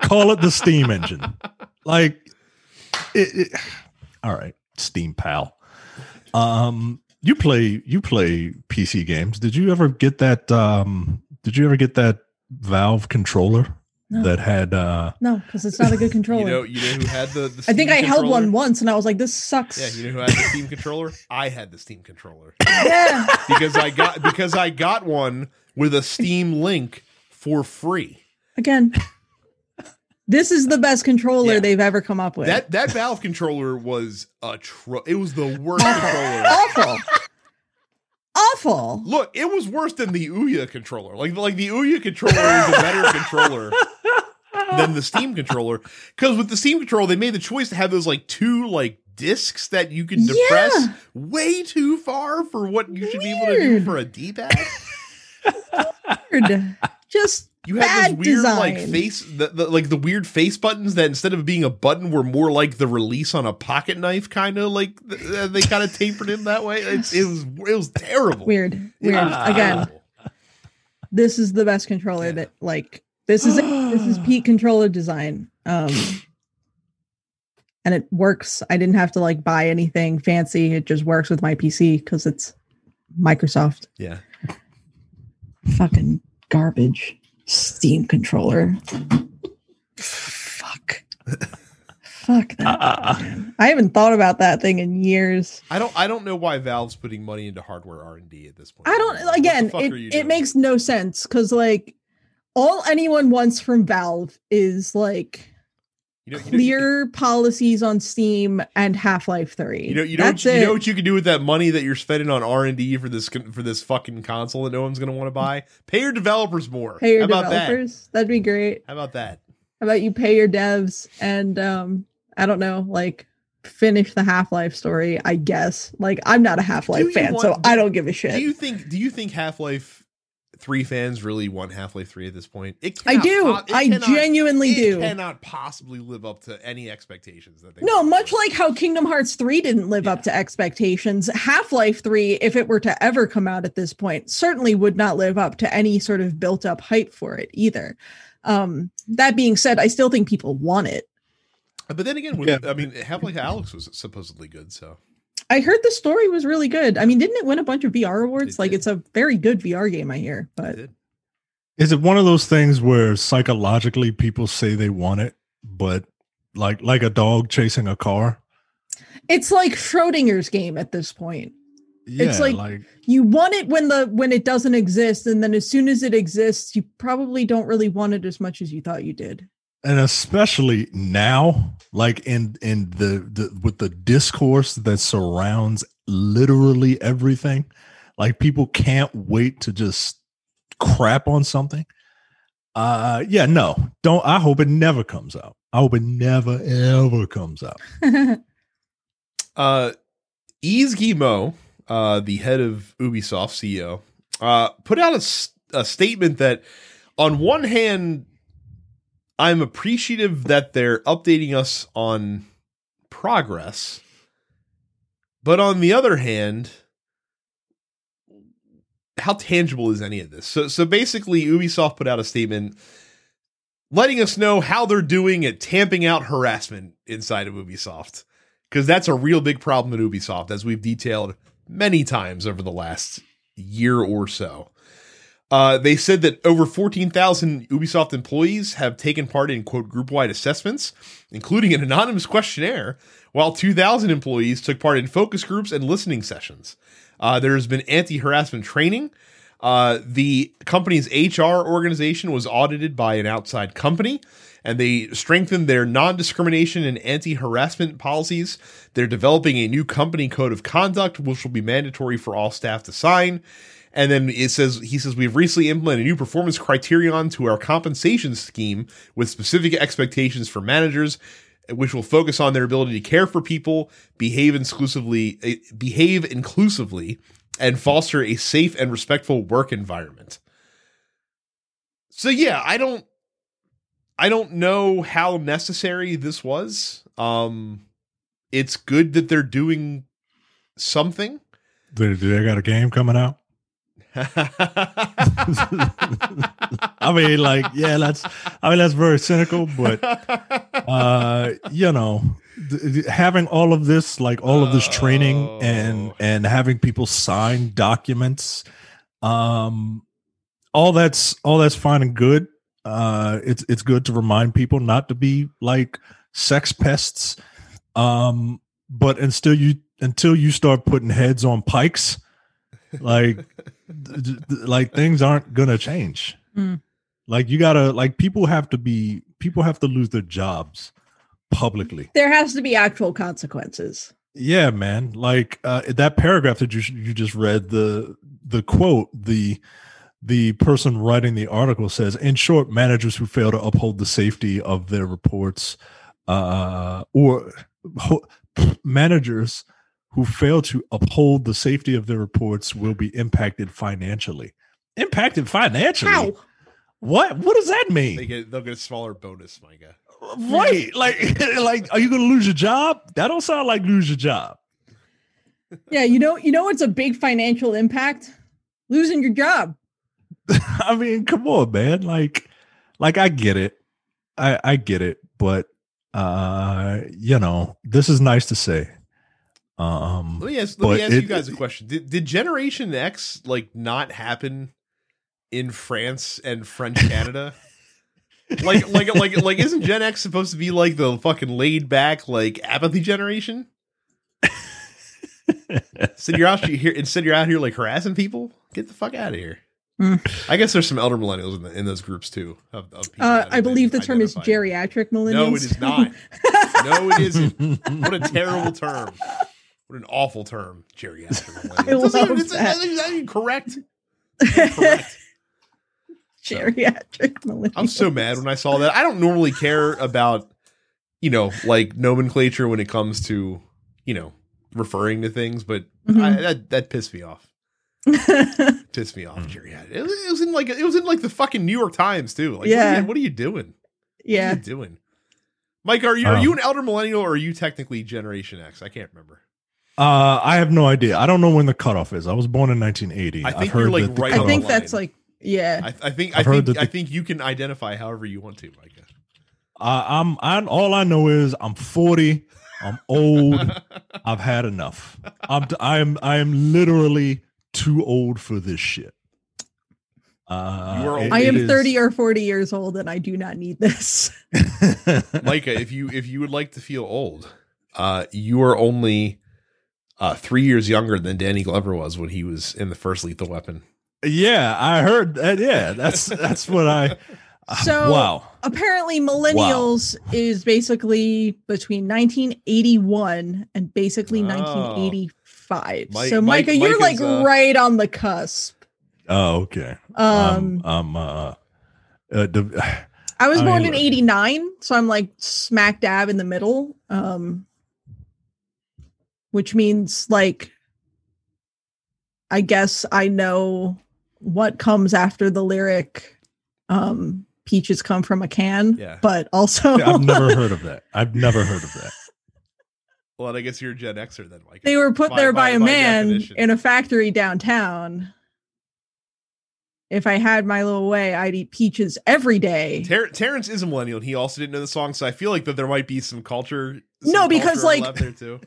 Call it the Steam Engine. Like, it, it, all right, Steam Pal. Um, you play you play PC games. Did you ever get that? Um, did you ever get that Valve controller No. that had? uh no, because it's not a good controller. You know, you know who had the. the I think Steam I held one once and I was like, this sucks. Yeah, you know who had the Steam controller? I had the Steam controller Yeah. because I got because I got one with a Steam link for free. Again, this is the best controller Yeah. they've ever come up with. That that Valve controller was a tro- it was the worst controller. awful. awful. Look, it was worse than the Ouya controller. Like like the Ouya controller is a better controller than the Steam controller because with the Steam controller they made the choice to have those like two like discs that you can depress Yeah. way too far for what you should be able to do for a D-pad. Weird. Just You had Bad those weird like face the, the like the weird face buttons that instead of being a button were more like the release on a pocket knife kind of like th- uh, they kind of tapered in that way. It's, it was it was terrible. weird. Weird. was Again, this is the best controller that like this is this is peak controller design. Um and it works. I didn't have to like buy anything fancy. It just works with my PC because it's Microsoft. Yeah. Fucking garbage. Steam controller. Fuck. Fuck that. man. I haven't thought about that thing in years. I don't I don't know why Valve's putting money into hardware R and D at this point. I don't again, it, it makes no sense because like all anyone wants from Valve is like you know, you know, clear policies on Steam and Half-Life 3. You know, you know, That's you it. know what you can do with that money that you're spending on R and D for this for this fucking console that no one's going to want to buy. Pay your developers more. pay your How developers. That'd be great. How about that? How about you pay your devs and um I don't know, like finish the Half-Life story, I guess. Like I'm not a Half-Life fan, want- so I don't give a shit. Do you think? Do you think Half Life Three fans really want Half Life Three at this point? It I do. po- it I cannot- genuinely it do. Cannot possibly live up to any expectations that they. No, want. much like how Kingdom Hearts 3 didn't live up to expectations, Half Life 3, if it were to ever come out at this point, certainly would not live up to any sort of built up hype for it either. Um, that being said, I still think people want it. But then again, with, Yeah. I mean, Half Life Alyx was supposedly good, so I heard the story was really good. I mean, didn't it win a bunch of VR awards? It Like, did. it's a very good VR game, I hear. But did. Is it one of those things where psychologically people say they want it, but like like a dog chasing a car? it's like Schrodinger's game at this point. It's like- like You want it when the when it doesn't exist, and then as soon as it exists, you probably don't really want it as much as you thought you did. And especially now like in in the, the with the discourse that surrounds literally everything like people can't wait to just crap on something. Uh yeah no don't i hope it never comes out. I hope it never ever comes out. Uh, Guillemot, uh, the head of Ubisoft CEO, uh, put out a, a statement that, on one hand, I'm appreciative that they're updating us on progress. But on the other hand, how tangible is any of this? So so basically Ubisoft put out a statement letting us know how they're doing at tamping out harassment inside of Ubisoft. Because that's a real big problem at Ubisoft, as we've detailed many times over the last year or so. Uh, they said that over 14,000 Ubisoft employees have taken part in quote group wide assessments, including an anonymous questionnaire, while 2,000 employees took part in focus groups and listening sessions. Uh, there's been anti harassment training. Uh, the company's HR organization was audited by an outside company, and they strengthened their non discrimination and anti harassment policies. They're developing a new company code of conduct, which will be mandatory for all staff to sign. And then it says he says we've recently implemented a new performance criterion to our compensation scheme with specific expectations for managers, which will focus on their ability to care for people, behave exclusively, eh, behave inclusively, and foster a safe and respectful work environment. So yeah, I don't I don't know how necessary this was. Um it's good that they're doing something. Do they got a game coming out? I mean, like, yeah, that's. I mean, that's very cynical, but uh, you know, th- th- having all of this, like all of this training and Oh. and having people sign documents, um, all that's all that's fine and good. Uh, it's it's good to remind people not to be like sex pests. Um, but until you until you start putting heads on pikes, like like things aren't gonna change. Mm. Like you gotta like people have to be people have to lose their jobs publicly. There has to be actual consequences. Yeah, man. Like uh, that paragraph that you you just read the the quote the the person writing the article says in short managers who fail to uphold the safety of their reports uh or ho- managers who fail to uphold the safety of their reports will be impacted financially impacted financially How? what what does that mean they get they'll get a smaller bonus, Micah. right like like are you gonna lose your job that don't sound like lose your job Yeah, you know, you know what's a big financial impact? Losing your job. I mean, come on, man. Like, like I get it. I I get it, but uh, you know, this is nice to say. Um Let me ask let me But ask you guys a question. Did did Generation X like not happen in France and French Canada? like like like like isn't Gen X supposed to be like the fucking laid back like apathy generation? Instead you're out here instead you're out here like harassing people. Get the fuck out of here. Mm. I guess there's some elder millennials in, the, in those groups too. Of, of people Uh, I believe the term is geriatric millennials. No, it is not. No, it isn't. What a terrible term. What an awful term, geriatric. millennial. I It doesn't even- love it's- that. it's not even correct. Correct. geriatric millennials. I'm so mad when I saw that. I don't normally care about, you know, like nomenclature when it comes to, you know, referring to things, but I, Mhm. that that pissed me off. Pissed me off, Mm. geriatric. It was, it was in like it was in like the fucking New York Times too. Like, what, are Yeah. you, what are you doing? Yeah, what are you doing? Mike, are you are Um, you an elder millennial or are you technically Generation X? I can't remember. Uh I have no idea. I don't know when the cutoff is. I was born in 1980. I I've think heard you're, like, that right I think cutoff- that's line. like yeah. I, I think I I've heard think that I think you can identify however you want to, Micah. uh, I'm I'm all I know is I'm 40. I'm old. I've had enough. I'm I am I am literally too old for this shit. Uh, You are it- old. I it am is- 30 or 40 years old and I do not need this. Micah, if you if you would like to feel old, uh, you are only uh, three years younger than Danny Glover was when he was in the first Lethal Weapon. yeah, I heard that. Yeah, that's that's what I. So- wow. Apparently, millennials is basically between 1981 and basically Oh. 1985. Mike- so, Mike- Micah, you're Mike like uh, right on the cusp. Oh, okay. Um, um, um, uh, uh, the, I was I born mean, in 89, so I'm like smack dab in the middle. Um, which means like I guess I know what comes after the lyric um peaches come from a can. Yeah. But also I've never heard of that. I've never heard of that. Well, and I guess you're a Gen Xer then, Mike. they were put By- there by- by, a by man definition. in a factory downtown. If I had my little way, I'd eat peaches every day. Ter- Terrence is a millennial, and he also didn't know the song, so I feel like that there might be some culture. some No, because, culture like- overlap there too.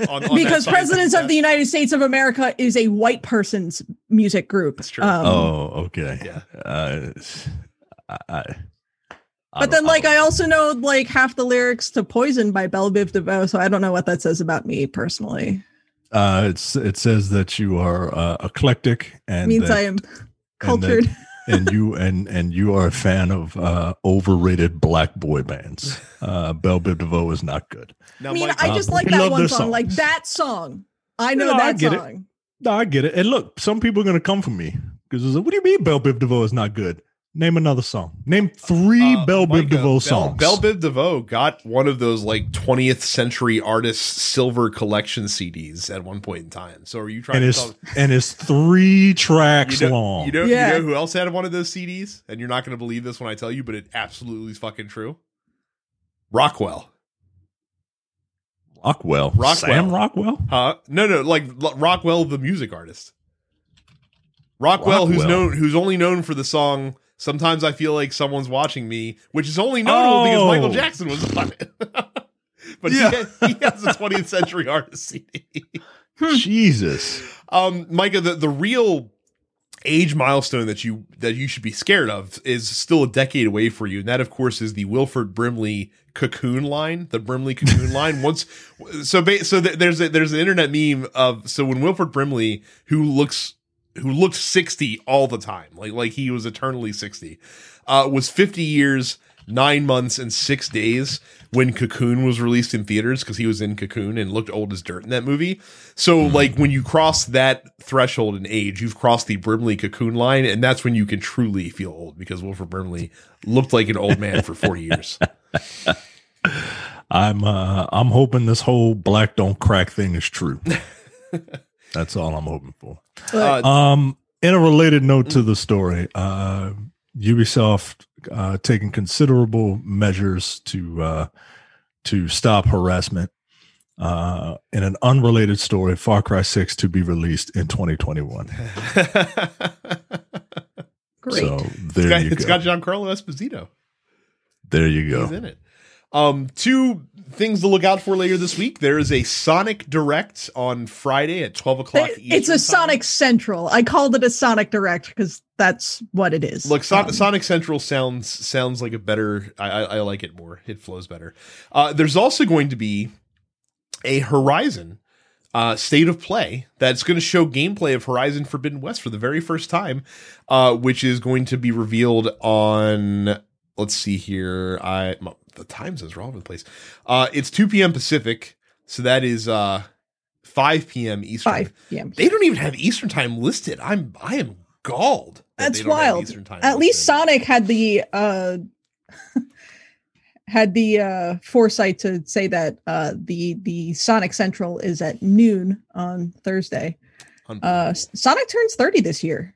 On- on because presidents of the United States of America is a white person's music group. That's true. Um, oh, okay. Yeah. Uh, I, I, I but don't- then, like, don't- I also know like half the lyrics to "Poison" by Bell Biv DeVoe, so I don't know what that says about me personally. uh, it's it says that you are uh, eclectic and means that- I am and that- cultured. and you and and you are a fan of uh, overrated black boy bands. Uh, Bell Biv DeVoe is not good. Now, I mean, Mike, I uh, just like that one their song, like that song. I know No, I that get it. song. No, I get it. And look, some people are going to come for me because like, what do you mean Bell Biv DeVoe is not good? Name another song. Name three uh, Bell Biv DeVoe Belle- songs. Bell Biv DeVoe got one of those like 20th century artists silver collection CDs at one point in time. So are you trying and to it's tell and it's three tracks you know, long. You know, Yeah. you know who else had one of those CDs? And you're not going to believe this when I tell you, but it absolutely is fucking true. Rockwell. Rockwell. Rockwell. Sam Rockwell. Huh? No, no, like L- Rockwell, the music artist. Rockwell, who's known, who's only known for the song "Sometimes I Feel Like Someone's Watching Me," which is only notable because Michael Oh. Jackson was on it. but Yeah. he, ha- he has a 20th century artist CD. Hmm. Jesus. Um, Micah, the, the real age milestone that you that you should be scared of is still a decade away for you, and that, of course, is the Wilford Brimley cocoon line, the Brimley cocoon line. Once, so ba- so th- there's a, there's an internet meme of so when Wilford Brimley, who looks who looked sixty all the time, like like he was eternally sixty, uh, was fifty years. Nine months and six days when Cocoon was released in theaters because he was in Cocoon and looked old as dirt in that movie. So, like, when you cross that threshold in age, you've crossed the Brimley cocoon line, and that's when you can truly feel old because Wilford Brimley looked like an old man for 40 years. I'm uh I'm hoping this whole black don't crack thing is true. That's all I'm hoping for. Uh, Um, in a related note to the story, uh, Ubisoft uh, taking considerable measures to uh, to stop harassment. Uh, in an unrelated story, Far Cry Six to be released in 2021. great. So it's there got, you it's go. got Giancarlo Esposito. there you go. He's go. in it. Um, two things to look out for later this week. There is a Sonic Direct on Friday at 12 o'clock. It- it's a time. Sonic Central. I called it a Sonic Direct because that's what it is. Look, Son- Um, Sonic Central sounds sounds like a better. I, I, I like it more. It flows better. Uh, there's also going to be a Horizon uh, state of play that's going to show gameplay of Horizon Forbidden West for the very first time, uh, which is going to be revealed on. Let's see here. I the times is all over the place. Uh, it's 2 p.m. Pacific, so that is uh, 5 p.m. Eastern. five p.m. They don't even have Eastern time listed. I'm I am galled. that That's they don't have wild. Eastern time At least. Sonic had the uh had the uh foresight to say that uh the the Sonic Central is at noon on Thursday. Uh Sonic turns 30 this year.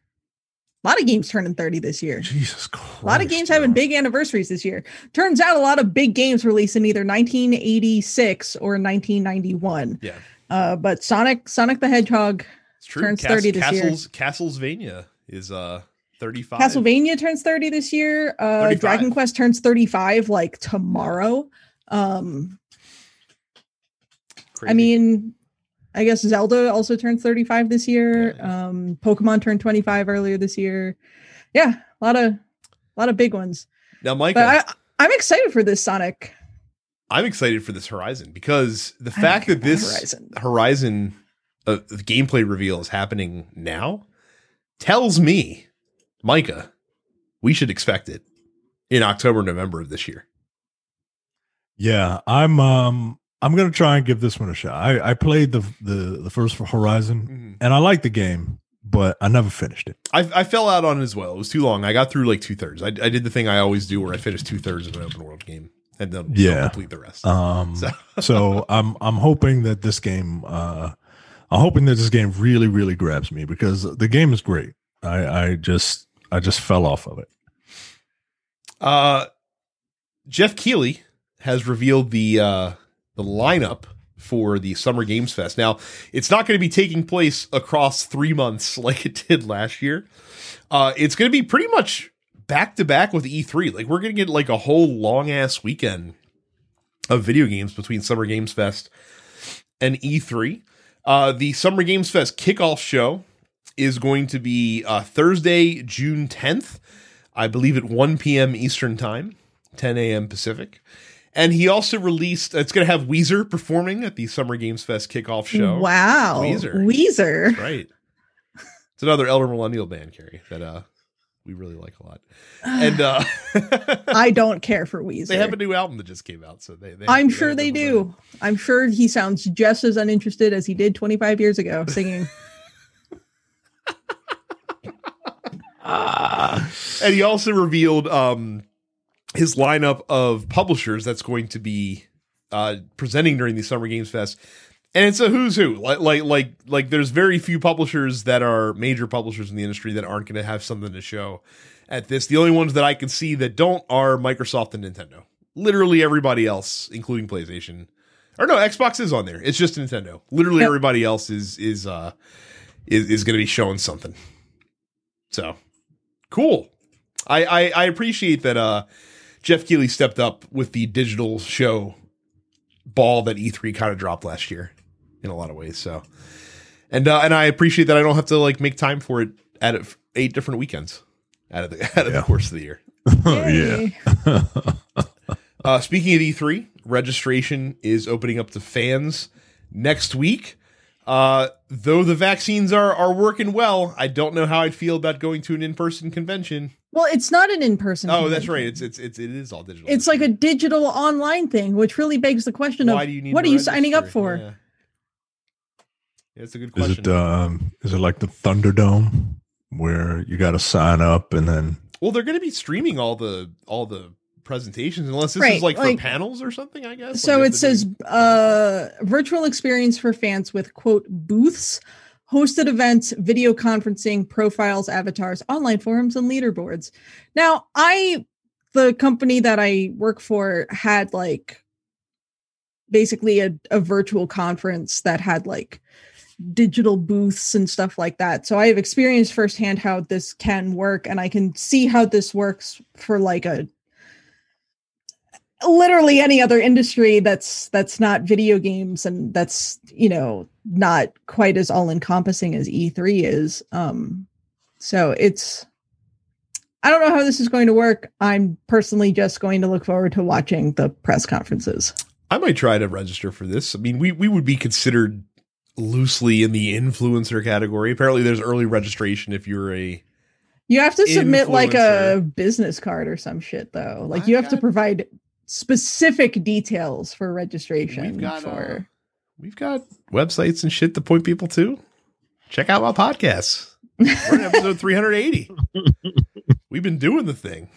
A lot of games turning 30 this year. Jesus Christ. A lot of games having big anniversaries this year. Turns out a lot of big games released in either 1986 or 1991. Yeah, Uh, but Sonic Sonic the Hedgehog. Turns 30 this year. Castles, Castlesvania is uh 35. Castlevania turns 30 this year. Uh, 35. Dragon Quest turns 35 like tomorrow. Um, Crazy. I mean, I guess Zelda also turns 35 this year. Yeah. Um, Pokemon turned 25 earlier this year. Yeah, a lot of a lot of big ones. now, Micah, I, I'm excited for this Sonic. I'm excited for this Horizon because the I fact that this Horizon. Horizon uh, the gameplay reveal is happening now tells me, Micah, we should expect it in October, November of this year. Yeah, I'm um I'm gonna try and give this one a shot. I, I played the the the first Horizon and I liked the game, but I never finished it. I, I fell out on it as well. It was too long. I got through like two thirds. I, I did the thing I always do where I finish two thirds of an open world game and then Yeah. complete the rest. Um So- so I'm I'm hoping that this game uh I'm hoping that this game really, really grabs me because the game is great. I, I just I just fell off of it. Uh, Geoff Keighley has revealed the uh, the lineup for the Summer Games Fest. Now, it's not going to be taking place across three months like it did last year. Uh, it's going to be pretty much back to back with E3. Like we're going to get like a whole long ass weekend of video games between Summer Games Fest and E3. Uh, the Summer Games Fest kickoff show is going to be uh, Thursday, June 10th, I believe at 1 p.m. Eastern Time, 10 a.m. Pacific. And he also released, it's going to have Weezer performing at the Summer Games Fest kickoff show. Wow. Weezer. Weezer. That's right. It's another elder millennial band, Carrie, that uh, we really like a lot. And uh, I don't care for Weezer. they have a new album that just came out, so they. they I'm they sure they do. I'm sure he sounds just as uninterested as he did 25 years ago singing. and he also revealed um his lineup of publishers that's going to be uh presenting during the Summer Games Fest. And it's a who's who. Like like like like there's very few publishers that are major publishers in the industry that aren't going to have something to show at this. The only ones that I can see that don't are Microsoft and Nintendo. Literally everybody else, including PlayStation. Or no, Xbox is on there. It's just Nintendo. Literally Yep. everybody else is is uh is, is going to be showing something. So cool. I, I I appreciate that uh Geoff Keighley stepped up with the digital show ball that E3 kind of dropped last year in a lot of ways. So and uh, and I appreciate that I don't have to like make time for it at eight different weekends out of the out of Yeah. the course of the year. Oh, yeah. Uh, speaking of E3, registration is opening up to fans next week. Uh, though the vaccines are are working well, I don't know how I'd feel about going to an in person convention. Well, it's not an in-person. Oh, that's right. It's it's it's it is all digital. It's like a digital online thing, which really begs the question of Why do you need what are you signing up for? Yeah. Yeah, it's a good Is question. it um is it like the Thunderdome where you got to sign up and then well, they're going to be streaming all the all the presentations, unless this Right, is like, like- for panels or something. I guess. So Like, it says uh virtual experience for fans with quote booths, hosted events, video conferencing, profiles, avatars, online forums, and leaderboards. Now, I the company that I work for had like basically a, a virtual conference that had like digital booths and stuff like that. So I have experienced firsthand how this can work and I can see how this works for like a literally any other industry that's that's not video games and that's you know not quite as all encompassing as E3 is um so it's I don't know how this is going to work. I'm personally just going to look forward to watching the press conferences. I might try to register for this. I mean, we we would be considered loosely in the influencer category. Apparently, there's early registration if you're a. You have to submit like a business card or some shit though. Like I've you have to provide specific details for registration We've got uh, we've got websites and shit to point people to. Check out my podcast. We're in episode 380. We've been doing the thing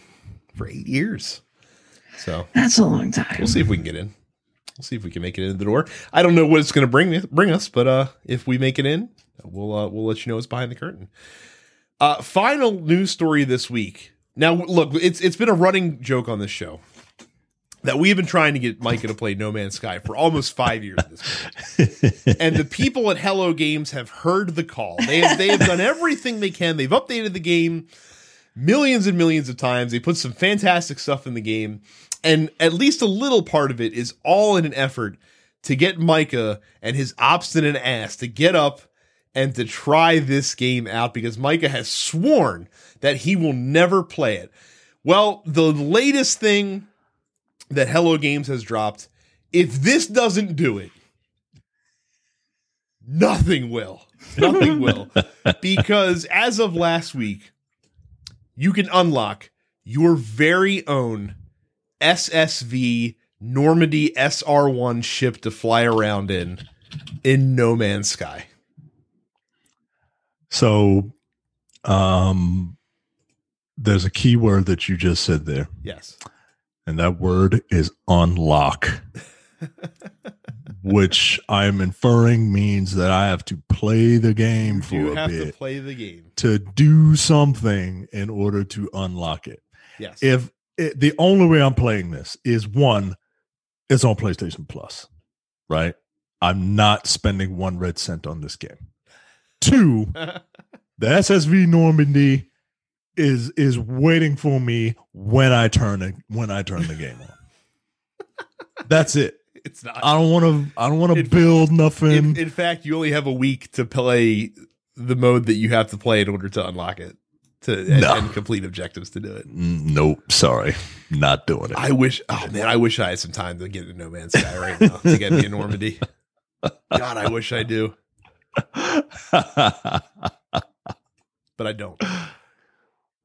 for eight years. So That's a long time. we'll see if we can get in. We'll see if we can make it in the door. I don't know what it's going to bring bring us, but uh, if we make it in, we'll uh, we'll let you know it's behind the curtain. Uh, final news story this week. Now, look, it's it's been a running joke on this show that we've been trying to get Micah to play No Man's Sky for almost five years at this point and the people at Hello Games have heard the call. They have, they have done everything they can. They've updated the game millions and millions of times. They put some fantastic stuff in the game, and at least a little part of it is all in an effort to get Micah and his obstinate ass to get up and to try this game out because Micah has sworn that he will never play it. Well, the latest thing that Hello Games has dropped, if this doesn't do it, nothing will. Nothing will. Because as of last week, you can unlock your very own SSV Normandy SR1 ship to fly around in in No Man's Sky. So um there's a key word that you just said there, Yes. And that word is unlock. which I'm inferring means that I have to play the game for You a have bit to play the game. to do something in order to unlock it. Yes. If it, the only way I'm playing this is one, it's on PlayStation Plus, right? I'm not spending one red cent on this game. Two, the SSV Normandy is is waiting for me when I turn it when I turn the game on. That's it. it's not. I don't want to. I don't want to build nothing. in, in fact, you only have a week to play the mode that you have to play in order to unlock it to and, No. and complete objectives to do it. Nope. Sorry, not doing it. I wish. Oh man, I wish I had some time to get into No Man's Sky right now to get me in Normandy. God, I wish I do, but I don't.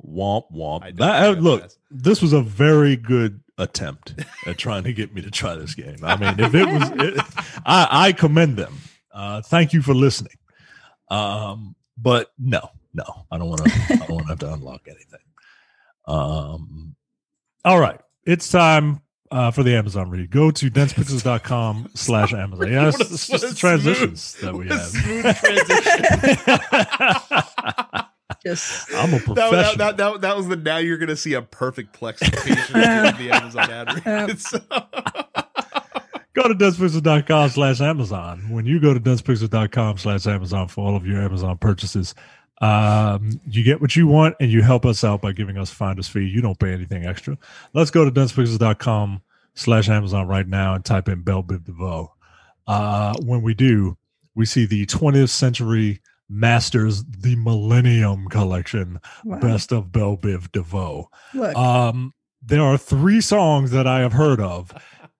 Womp womp. I That, uh, look, that. this was a very good attempt at trying to get me to try this game. I mean, if it was, it, I, I commend them. Uh, thank you for listening. Um, but no, no, I don't want to. I don't want to have to unlock anything. Um, all right, it's time. Uh, for the Amazon read, go to densepixels.com slash Amazon. Yeah, it's, What it's just the transitions smooth- that we what a have. Smooth transition. Just I'm a That, professional. that, that, that, that was the now you're going to see a perfect plexification of the Amazon ad reads. go to densepixels.com slash Amazon. When you go to densepixels.com slash Amazon for all of your Amazon purchases, um, you get what you want and you help us out by giving us finder's fee. You don't pay anything extra. Let's go to densepixels.com slash Amazon right now and type in Bell Biv DeVoe. Uh, when we do, we see the 20th century masters, the Millennium Collection, wow. best of Bell Biv DeVoe. look. Um, there are three songs that I have heard of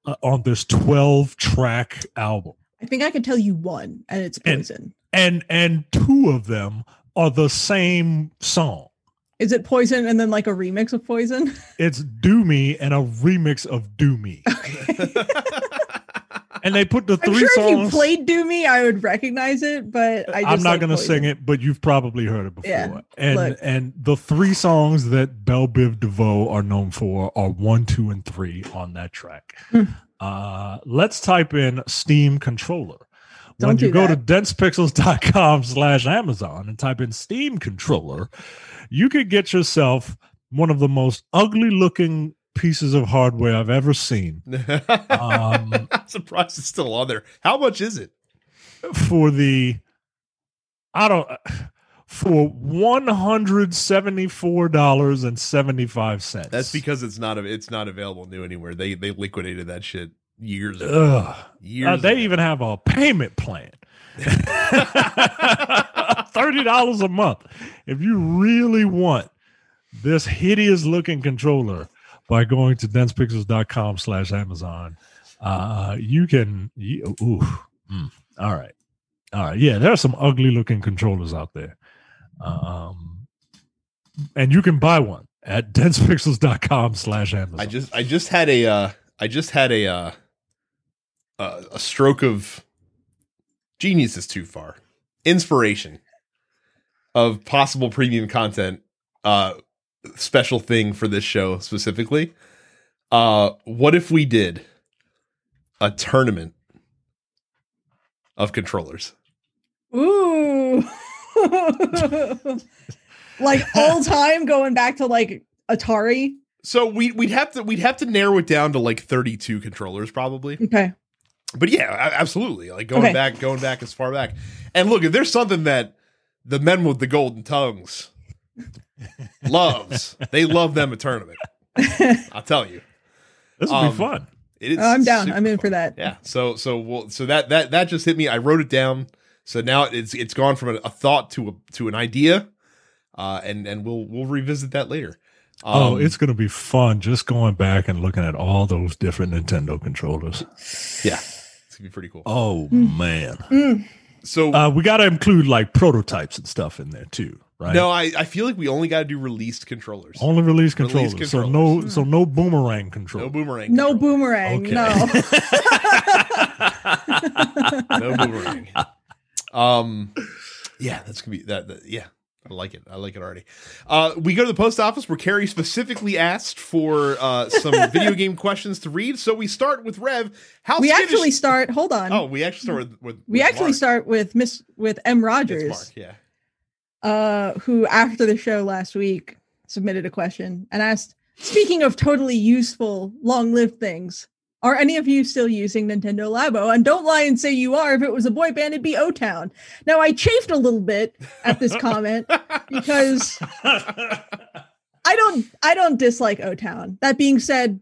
uh, on this 12 track album, I think I can tell you one, and it's and- poison. and and two of them are the same song. Is it poison and then like a remix of poison? It's Do Me and a remix of Do Me, and they put the I'm three sure if you played Do Me, I would recognize it, but I just I'm not like going to sing it, but you've probably heard it before. Yeah, and look. and the three songs that Bell Biv DeVoe are known for are one, two, and three on that track. Hmm. Uh, let's type in Steam controller. when Don't you go that. to densepixels.com slash Amazon and type in Steam controller, you could get yourself one of the most ugly looking pieces of hardware I've ever seen Um, I'm surprised it's still on there. How much is it? for the I don't for one hundred seventy four dollars and seventy five cents. That's because it's not it's not available new anywhere. They they liquidated that shit years ago. Ugh. Years Uh, they ago. even have a payment plan. Thirty dollars a month. If you really want this hideous looking controller by going to densepixels.com slash Amazon, uh, you can you, ooh, mm, all right. All right. Yeah, there are some ugly looking controllers out there. Um and you can buy one at densepixels.com slash Amazon. I just I just had a uh I just had a uh a, stroke of genius is too far. Inspiration of possible premium content uh special thing for this show specifically. Uh what if we did a tournament of controllers? Ooh. like all time going back to like Atari. So we we'd have to we'd have to narrow it down to like 32 controllers probably. Okay. but yeah, absolutely. Like going Okay. back, going back as far back. And look, if there's something that the men with the golden tongues loves, they love them a tournament. I'll tell you, this will um, be fun. it is. I'm down. I'm in fun. for that. Yeah. So so we'll, so that that that just hit me. I wrote it down. So now it's it's gone from a, a thought to a to an idea, uh, and and we'll we'll revisit that later. oh, Um, it's going to be fun just going back and looking at all those different Nintendo controllers. yeah, it's gonna be pretty cool. Oh, Mm. man. Mm. So Uh, we got to include like prototypes and stuff in there too, right? no, I I feel like we only got to do released controllers. Only release Release controllers. So no, so no boomerang control. No boomerang. No control. boomerang. Okay. No. no boomerang. Um, yeah, that's gonna be that, that. Yeah, I like it. I like it already. Uh, we go to the post office where Carrie specifically asked for uh some video game questions to read. So we start with Rev. How we skittish- actually start. Hold on. Oh, we actually start with. with we with actually Mark. start with Miss with M. It's Rogers, Mark. Yeah. Uh, who after the show last week submitted a question and asked, speaking of totally useful, long-lived things, are any of you still using Nintendo Labo? And don't lie and say you are. If it was a boy band, it'd be O Town. Now I chafed a little bit at this comment because I don't I don't dislike O Town. That being said,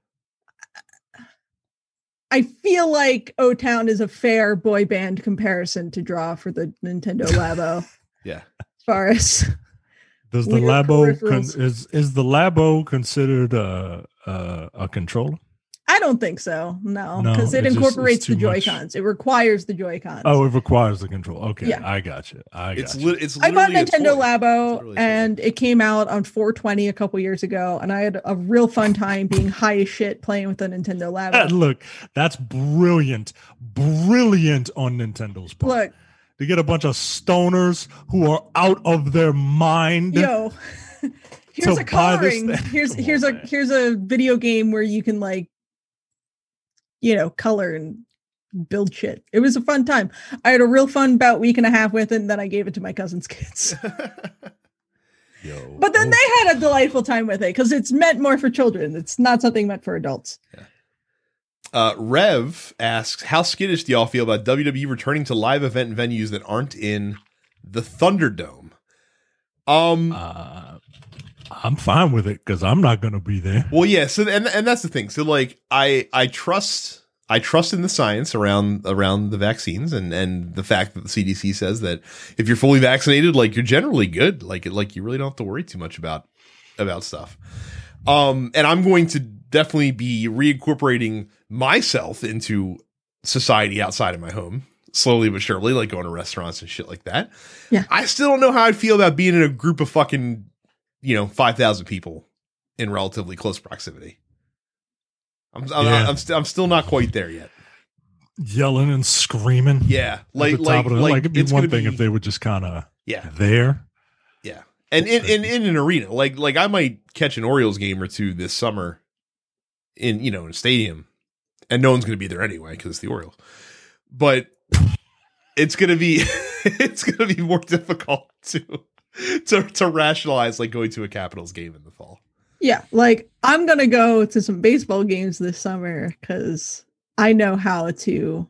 I feel like O Town is a fair boy band comparison to draw for the Nintendo Labo. Yeah. As far as Does the Labo con- is is the Labo considered a a, a controller? I don't think so. No, No, because it it's just- incorporates the too. Joy Cons. It requires the Joy Cons. Oh, it requires the control. Okay, Yeah. I got you. I got It's you. li- it's I bought Nintendo. Labo It's literally a toy. and it came out on 420 a couple years ago, and I had a real fun time being high as shit playing with the Nintendo And Labo. look, that's brilliant, brilliant on Nintendo's part. Look, to get a bunch of stoners who are out of their mind. yo, here's a coloring. Here's Come here's on, a man. here's a video game where you can like, you know, color and build shit. It was a fun time. I had a real fun about week and a half with it, and then I gave it to my cousin's kids. Yo, But then oh, they had a delightful time with it because it's meant more for children. It's not something meant for adults. Uh, Rev asks, "How skittish do y'all feel about WWE returning to live event venues that aren't in the Thunderdome?" Um, uh, I'm fine with it because I'm not going to be there. well, yeah. So, and and that's the thing. So, like, I I trust I trust in the science around around the vaccines and and the fact that the CDC says that if you're fully vaccinated, like you're generally good. Like like you really don't have to worry too much about about stuff. Um, and I'm going to definitely be reincorporating myself into society outside of my home, slowly but surely, like going to restaurants and shit like that. Yeah. I still don't know how I'd feel about being in a group of fucking, you know, 5,000 people in relatively close proximity. I'm, I'm, Yeah. I'm, st- I'm still not quite there yet. Yelling and screaming. Yeah. Like, the like, top of the, like, like, it'd be it's one thing be- if they were just kind of yeah. there. Yeah. And in, in, in an arena, like like I might catch an Orioles game or two this summer in, you know, in a stadium. And no one's gonna be there anyway, because it's the Orioles. But it's gonna be it's gonna be more difficult to to to rationalize like going to a Capitals game in the fall. Yeah, like I'm gonna go to some baseball games this summer because I know how to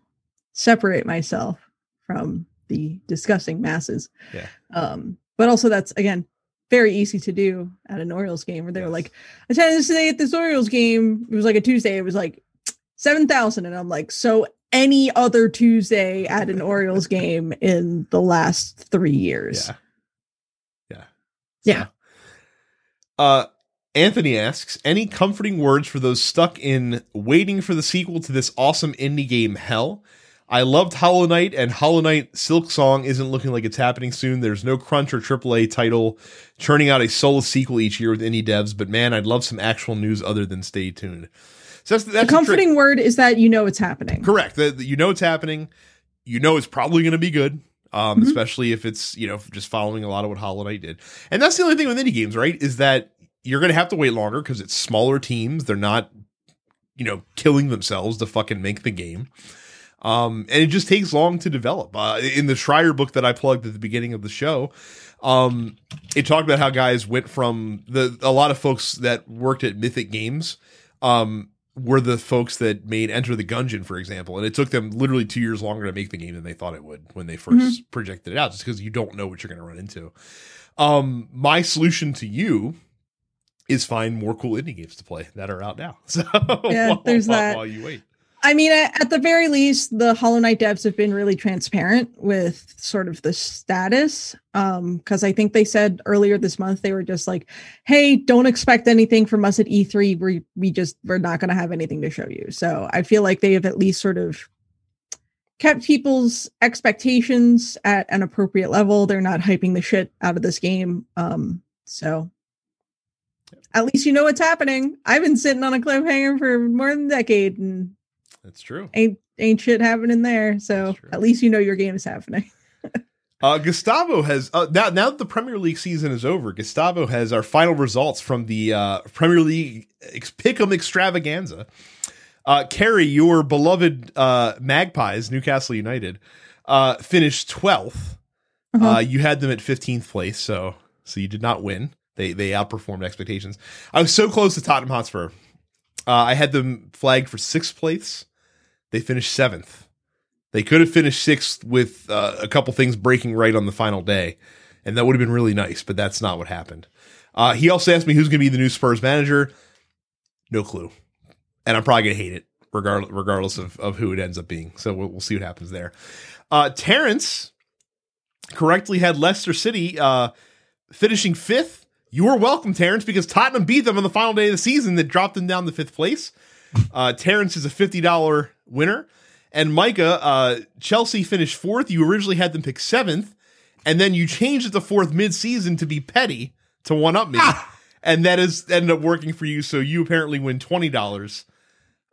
separate myself from the disgusting masses. Yeah. Um, but also that's again very easy to do at an Orioles game where they were Yes. like, I attended today at this Orioles game. It was like a Tuesday. It was like seven thousand, and I'm like, so any other Tuesday at an Orioles game in the last three years. Yeah. Yeah. Yeah. So, uh Anthony asks, any comforting words for those stuck in waiting for the sequel to this awesome indie game Hell? I loved Hollow Knight and Hollow Knight Silksong isn't looking like it's happening soon. There's no crunch or AAA title churning out a solo sequel each year with indie devs, but man, I'd love some actual news other than stay tuned. So that's, The that's the comforting word is that you know it's happening. Correct. The, the- you know it's happening. You know it's probably going to be good, um, Mhm. especially if it's you know just following a lot of what Hollow Knight did. And that's the only thing with indie games, right? Is that you're going to have to wait longer because it's smaller teams. They're not, you know, killing themselves to fucking make the game. Um, and it just takes long to develop. Uh, in the Schreier book that I plugged at the beginning of the show, um, it talked about how guys went from the a lot of folks that worked at Mythic Games, um, were the folks that made Enter the Gungeon, for example, and it took them literally two years longer to make the game than they thought it would when they 1st projected it out, just because you don't know what you're going to run into. Um, my solution to you is find more cool indie games to play that are out now. So Yeah, while- there's while- that. while you wait. I mean, at, the very least, the Hollow Knight devs have been really transparent with sort of the status. Um, because I think they said earlier this month they were just like, "Hey, don't expect anything from us at E3. We we just we're not going to have anything to show you." So I feel like they have at least sort of kept people's expectations at an appropriate level. They're not hyping the shit out of this game. Um, so at least you know what's happening. I've been sitting on a cliffhanger for more than a decade, and That's true. ain't ain't shit happening there. So at least you know your game is happening. Uh, Gustavo has uh, now now that the Premier League season is over. Gustavo has our final results from the uh, Premier League ex- Pick'em Extravaganza. Uh, Kerry, your beloved uh, Magpies, Newcastle United, uh, finished 12th Uh-huh. Uh, you had them at 15th place, so so you did not win. They they outperformed expectations. I was so close to Tottenham Hotspur. Uh, I had them flagged for sixth place. They finished seventh. They could have finished sixth with uh, a couple things breaking right on the final day, and that would have been really nice. But that's not what happened. Uh, he also asked me who's going to be the new Spurs manager. No clue, and I'm probably going to hate it regardless regardless of, of who it ends up being. So we'll, we'll see what happens there. Uh, Terrence correctly had Leicester City uh, finishing fifth. You are welcome, Terrence, because Tottenham beat them on the final day of the season that dropped them down to fifth place. Uh, Terrence is a $50 winner. And Micah, uh, Chelsea finished fourth. You originally had them pick seventh, and then you changed it to fourth mid-season to be petty to one up me. And that has ended up working for you. So you apparently win $20.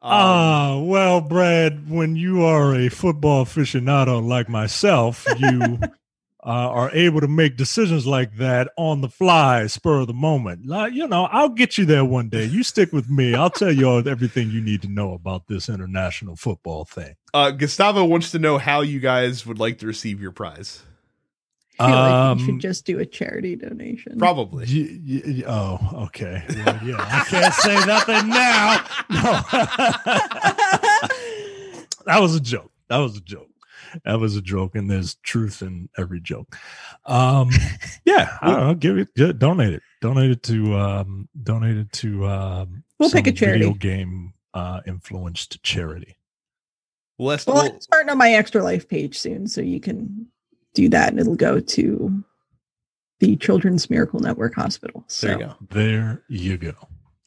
Ah, well, Brad, when you are a football aficionado like myself, you uh, are able to make decisions like that on the fly, spur of the moment. Like, you know, I'll get you there one day. You stick with me. I'll tell you all everything you need to know about this international football thing. Uh, Gustavo wants to know how you guys would like to receive your prize. I feel like Um, you should just do a charity donation. Probably. Y- y- y- oh, okay. Well, yeah, I can't say nothing now. No, that was a joke. That was a joke. That was a joke, and there's truth in every joke. Um, yeah, I don't know. Give it, get, donate it, donate it to, um, donate it to. Um, We'll pick a charity. Video game uh, influenced charity. Well, let's, Well, we'll- I'm starting on my extra life page soon, so you can do that, and it'll go to the Children's Miracle Network Hospital. So there you go. There you go.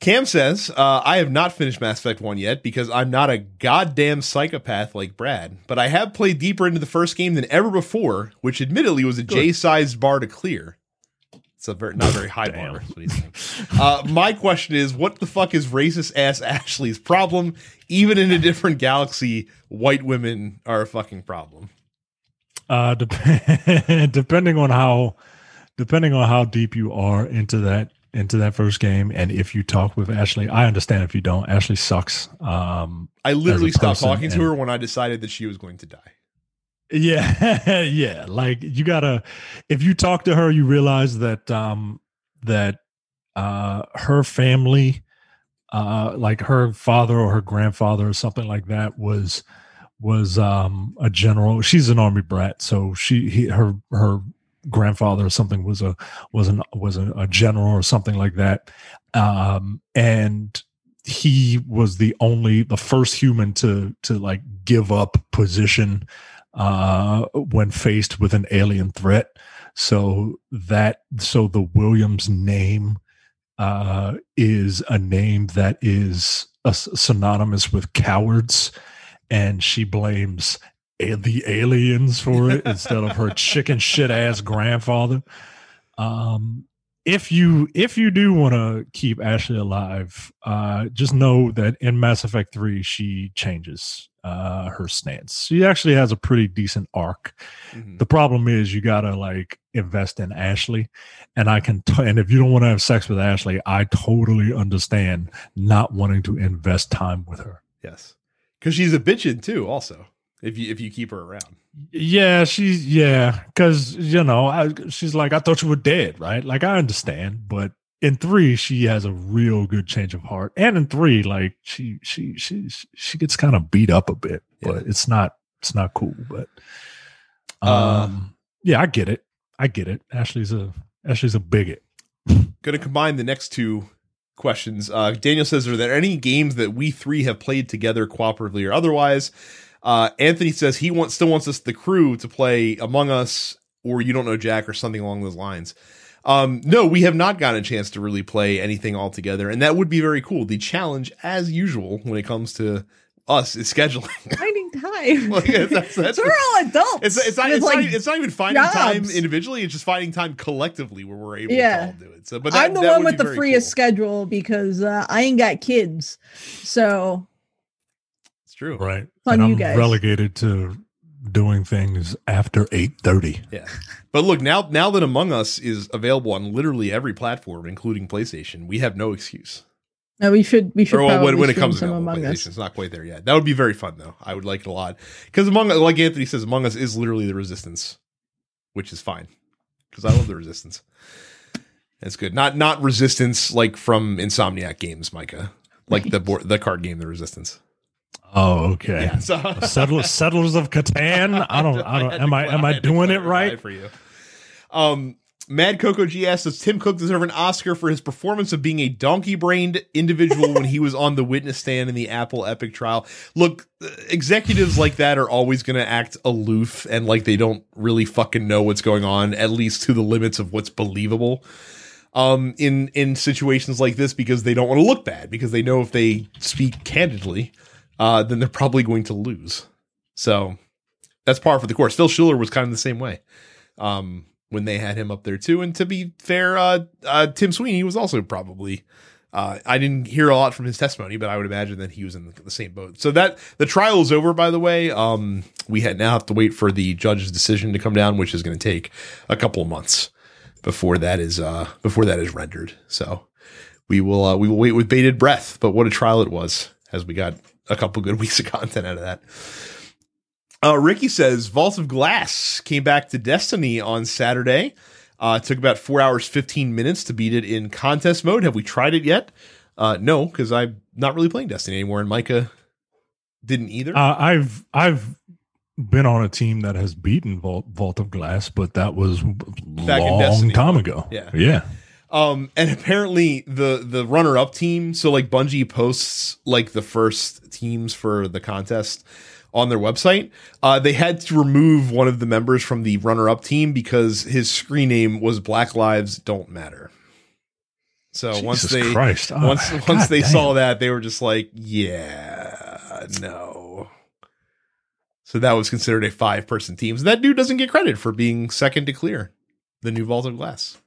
Cam says, uh, I have not finished Mass Effect 1 yet because I'm not a goddamn psychopath like Brad, but I have played deeper into the first game than ever before, which admittedly was a J sized bar to clear. It's a very, not very high bar. what he's saying. Uh, my question is what the fuck is racist ass Ashley's problem? Even in a different galaxy, white women are a fucking problem. Uh, dep- depending on how, depending on how deep you are into that into that first game, and if you talk with Ashley, I understand if you don't. Ashley sucks. Um, I literally stopped talking to her when I decided that she was going to die. yeah, yeah. Like you gotta, if you talk to her, you realize that um that uh her family, uh, like her father or her grandfather or something like that was was um a general. She's an army brat, so she he, her her grandfather or something was a was an was a, a general or something like that, um and he was the only the first human to to like give up position uh when faced with an alien threat. So that so the williams name uh is a name that is uh, synonymous with cowards. And she blames the aliens for it instead of her chicken shit ass grandfather um if you if you do want to keep Ashley alive, uh, just know that in Mass Effect Three she changes uh, her stance. She actually has a pretty decent arc. Mhm. The problem is you gotta like invest in Ashley, and I can. T- and if you don't want to have sex with Ashley, I totally understand not wanting to invest time with her. Yes. Because she's a bitchin' too, also, if you if you keep her around. Yeah, she's yeah, because you know, I, she's like, I thought you were dead, right? Like, I understand, but in three, she has a real good change of heart, and in three, like, she she she she gets kind of beat up a bit, but it's not it's not cool. But Uh, um, yeah, I get it, I get it. Ashley's a Ashley's a bigot. Going to combine the next two questions. Uh, Daniel says, Are there any games that we three have played together cooperatively or otherwise? Uh, Anthony says he wants still wants us, the crew, to play Among Us or You Don't Know Jack or something along those lines. Um, no, we have not gotten a chance to really play anything all together, and that would be very cool. The challenge, as usual, when it comes to us, is scheduling. finding time. Well, yeah, that's- that's- we're all adults. It's it's not it's, like, not it's not even finding time individually. It's just finding time collectively where we're able Yeah. to all do it. So, but that, I'm the one with the freest cool. schedule because uh, I ain't got kids. So true. Right, Fun and you I'm guys. relegated to doing things after eight thirty. Yeah. But look, now now that Among Us is available on literally every platform, including PlayStation, we have no excuse. no, we should we should Or well, probably when, when it comes to some available on Among PlayStation, Us. it's not quite there yet. That would be very fun though. I would like it a lot because Among like Anthony says, Among Us is literally the Resistance, which is fine because I love the Resistance. That's good. Not not resistance like from Insomniac games, Micah. Like the board, the card game, the resistance. Oh, okay. Yeah. So Settlers, settlers of Catan. I don't. I don't. Am I? Am I doing it right? for you? Um, Mad Coco G asks, does Tim Cook deserve an Oscar for his performance of being a donkey brained individual when he was on the witness stand in the Apple Epic trial? Look, uh, executives like that are always going to act aloof and like they don't really fucking know what's going on, at least to the limits of what's believable. Um, in in situations like this, because they don't want to look bad, because they know if they speak candidly, uh, then they're probably going to lose. So that's par for the course. Phil Schiller was kind of the same way. Um, when they had him up there too. And to be fair, uh, uh, Tim Sweeney was also probably. Uh, I didn't hear a lot from his testimony, but I would imagine that he was in the, the same boat. So that the trial is over. By the way, um, we had now have to wait for the judge's decision to come down, which is going to take a couple of months before that is uh, before that is rendered. So we will uh, we will wait with bated breath. But what a trial it was, as we got a couple good weeks of content out of that. Uh, Ricky says Vault of Glass came back to Destiny on Saturday. Uh, it took about four hours, 15 minutes to beat it in contest mode. Have we tried it yet? Uh, no, because I'm not really playing Destiny anymore, and Micah didn't either. Uh, I've I've been on a team that has beaten Vault, Vault of Glass, but that was Back in long time ago. Yeah. yeah. Um, and apparently the the runner up team, so like Bungie posts like the first teams for the contest on their website. Uh, they had to remove one of the members from the runner up team because his screen name was Black Lives Don't Matter. So once they Christ. Oh, once God once they damn. saw that, they were just like, yeah, no. So that was considered a five person team. So that dude doesn't get credit for being second to clear the new Vault of Glass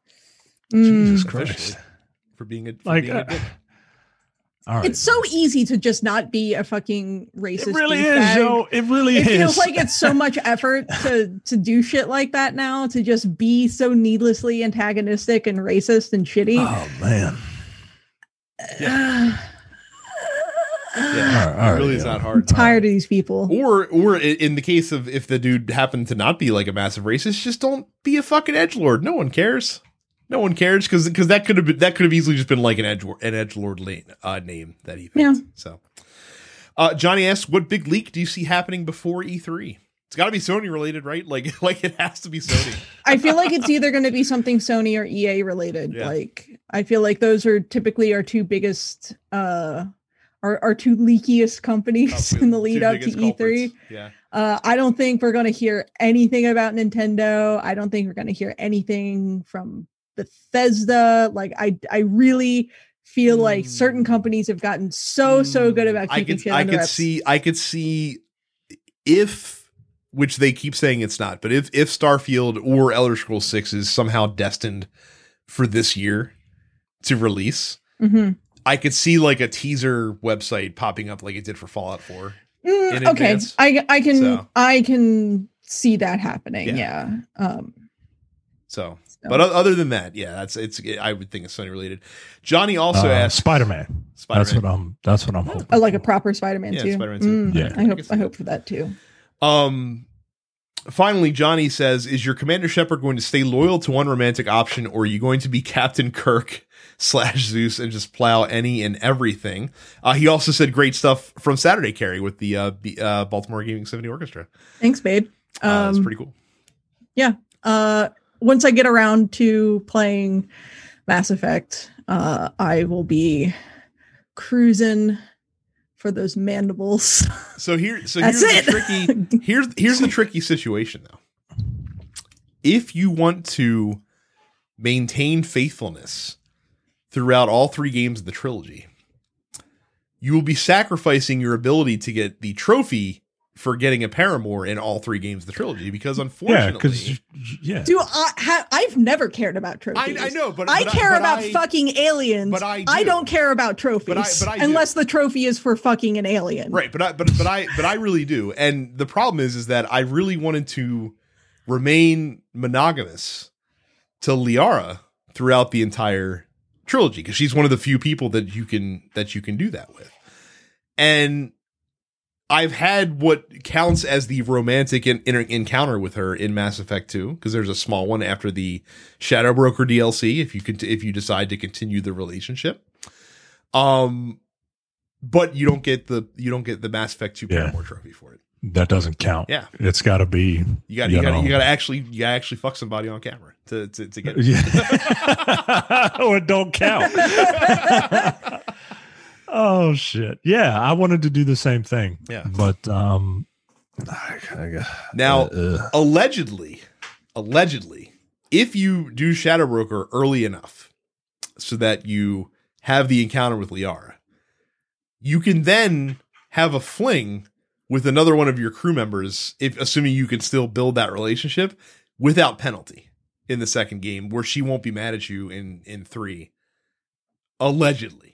Jesus Mm. Christ. for being a for Like, being a uh, dick. all right. It's so easy to just not be a fucking racist. it really douchebag. is, yo. It really It is. feels like it's so much effort to to do shit like that now to just be so needlessly antagonistic and racist and shitty. Oh man. Yeah. Yeah, right, all it really right, is yeah. not I'm hard. tired of these people. Or or in the case of if the dude happened to not be like a massive racist, just don't be a fucking edge lord. No one cares. No one cares because because that could have been that could have easily just been like an edge an edge lord lane, uh, name that he picked. Yeah. So, uh, Johnny asks, "What big leak do you see happening before E3?" It's got to be Sony related, right? Like like it has to be Sony. I feel like it's either going to be something Sony or EA related. Yeah. Like I feel like those are typically our two biggest uh our, our two leakiest companies in the lead up to E3. culprits. Yeah. Uh, I don't think we're going to hear anything about Nintendo. I don't think we're going to hear anything from Bethesda. Like I, I really feel like certain Mm. companies have gotten so so good about I keeping could shit I could see I could see if which they keep saying it's not, but if if Starfield or Elder Scrolls 6 is somehow destined for this year to release, Mhm. I could see like a teaser website popping up like it did for Fallout 4. Mm, okay, advance. I I can So. I can see that happening. Yeah. Yeah. Um, so- but other than that, yeah, that's it's I would think it's Sony related. Johnny also Uh, asked Spider-Man. That's Spider-Man. what I'm that's what I'm hoping. oh, like a proper Spider-Man Yeah, too. Spider-Man too. Mm, Yeah. I hope can see I hope for that too. Um finally Johnny says, "Is your Commander Shepard going to stay loyal to one romantic option or are you going to be Captain Kirk slash Zeus and just plow any and everything?" Uh he also said great stuff from Saturday Carrie with the uh, B- uh Baltimore Gaming Symphony Orchestra. Thanks, babe. Uh, that's Um, pretty cool. Yeah, uh once I get around to playing Mass Effect, uh I will be cruising for those mandibles. So here so here's the tricky here's here's the tricky situation though. If you want to maintain faithfulness throughout all three games of the trilogy, you will be sacrificing your ability to get the trophy for getting a paramour in all three games of the trilogy because unfortunately because yeah. Do I ha- I've never cared about trophies. I, I know but I but care but about I- fucking aliens. but I I do. don't care about trophies But I- but I do. unless the trophy is for fucking an alien. Right, but I but but I but I really do. And the problem is is that I really wanted to remain monogamous to Liara throughout the entire trilogy because she's one of the few people that you can that you can do that with. And I've had what counts as the romantic in, in, encounter with her in Mass Effect 2 because there's a small one after the Shadow Broker DLC if you could if you decide to continue the relationship. Um but you don't get the you don't get the Mass Effect 2 Yeah. Paramour trophy for it. That doesn't count. Yeah. It's got to be. You got you, you got you got to actually you got to actually fuck somebody on camera to to, to get it. Yeah. or it don't count. oh shit. Yeah, I wanted to do the same thing. Yeah. But um I, I, Now, uh, allegedly, allegedly, if you do Shadow Broker early enough so that you have the encounter with Liara, you can then have a fling with another one of your crew members, if assuming you can still build that relationship without penalty in the second game, where she won't be mad at you in in three. Allegedly.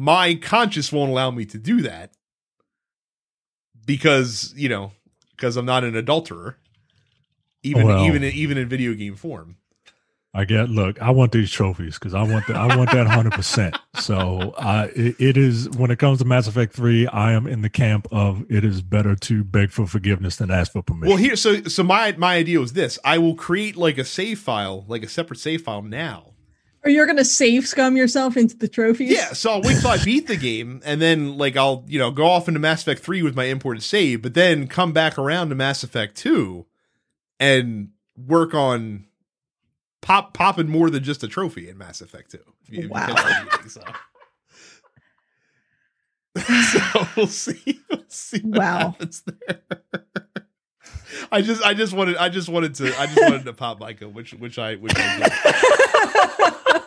My conscience won't allow me to do that because, you know, because I'm not an adulterer. Even Well- even even in video game form. I get look, I want these trophies because I want the, I want that hundred percent. So I it, it is when it comes to Mass Effect 3, I am in the camp of it is better to beg for forgiveness than ask for permission. Well, here, so so my my idea was this: I will create like a save file, like a separate save file now. Or you're gonna save scum yourself into the trophies? Yeah, so I'll wait till I beat the game, and then like I'll you know go off into Mass Effect Three with my imported save, but then come back around to Mass Effect Two, and work on pop popping more than just a trophy in Mass Effect Two. If you- if Wow. catch what I mean, so. so we'll see. We'll see Wow. happens there. I just, I just wanted, I just wanted to, I just wanted to pop Micah, which, which I, which I did.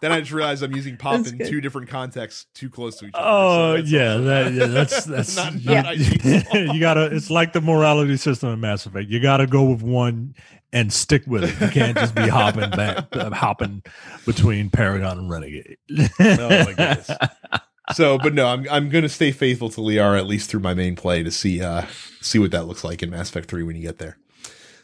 Then I just realized I'm using pop That's in good. two different contexts, too close to each other. Oh So that's yeah, also- that, yeah, that's that's Not- you, not ideal. you gotta. It's like the morality system in Mass Effect. You gotta go with one and stick with it. You can't just be hopping back, uh, hopping between Paragon and Renegade. oh my goodness. So, but no, I'm I'm gonna stay faithful to Liara at least through my main play to see uh see what that looks like in Mass Effect Three when you get there.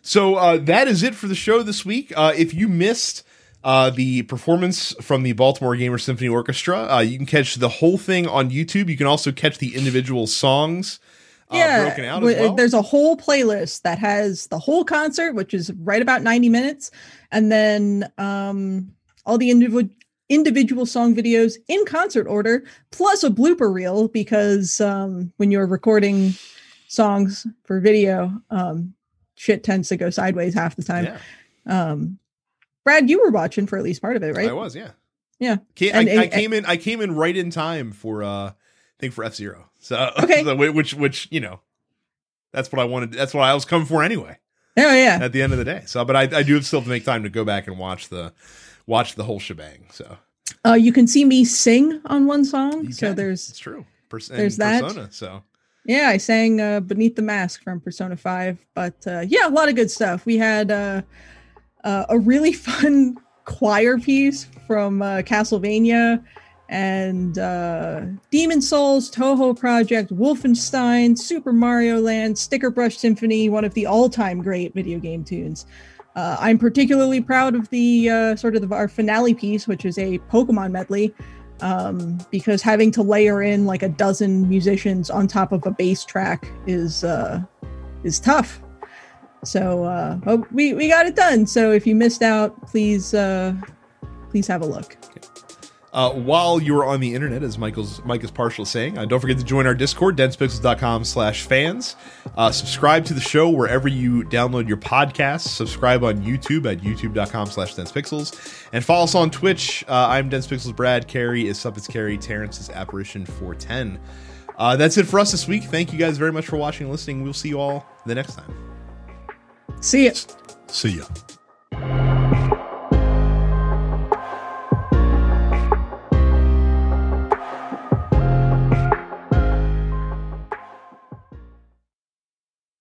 So uh, that is it for the show this week. Uh, if you missed uh, the performance from the Baltimore Gamer Symphony Orchestra, uh, you can catch the whole thing on YouTube. You can also catch the individual songs uh, broken out as w- well. There's a whole playlist that has the whole concert, which is right about 90 minutes, and then um, all the individual individual song videos in concert order, plus a blooper reel because um, when you're recording songs for video, um, shit tends to go sideways half the time. Yeah, Um, Brad, you were watching for at least part of it, right? I was. Yeah, Yeah. Ca- And- I, and- I came in. I came in right in time for uh, I think for F Zero. So Okay. so which which you know, that's what I wanted. That's what I was coming for anyway. Oh yeah. at the end of the day. So, but I, I do still have to make time to go back and watch the watch the whole shebang. So Uh, you can see me sing on one song. you so can. there's it's true. Pers- there's that. Persona. So Yeah, I sang uh, Beneath the Mask from Persona 5. But uh, yeah, a lot of good stuff. We had uh, uh, a really fun choir piece from uh, Castlevania and uh, Demon Souls, Touhou Project, Wolfenstein, Super Mario Land, Sticker Brush Symphony, one of the all time great video game tunes. Uh, I'm particularly proud of the uh, sort of our finale piece, which is a Pokemon medley um, because having to layer in like a dozen musicians on top of a bass track is uh, is tough. So uh, but we we got it done. So if you missed out, please uh, please have a look. Uh, while you're on the internet, as Michael's Mike is partial saying, uh, don't forget to join our Discord, densepixels.com slash fans. Uh, subscribe to the show wherever you download your podcasts. Subscribe on YouTube at youtube.com slash densepixels. And follow us on Twitch. Uh, I'm Densepixels Brad. Carrie is Suppets Carrie. Terrence is Apparition 410. Uh, that's it for us this week. Thank you guys very much for watching and listening. We'll see you all the next time. See ya. See ya.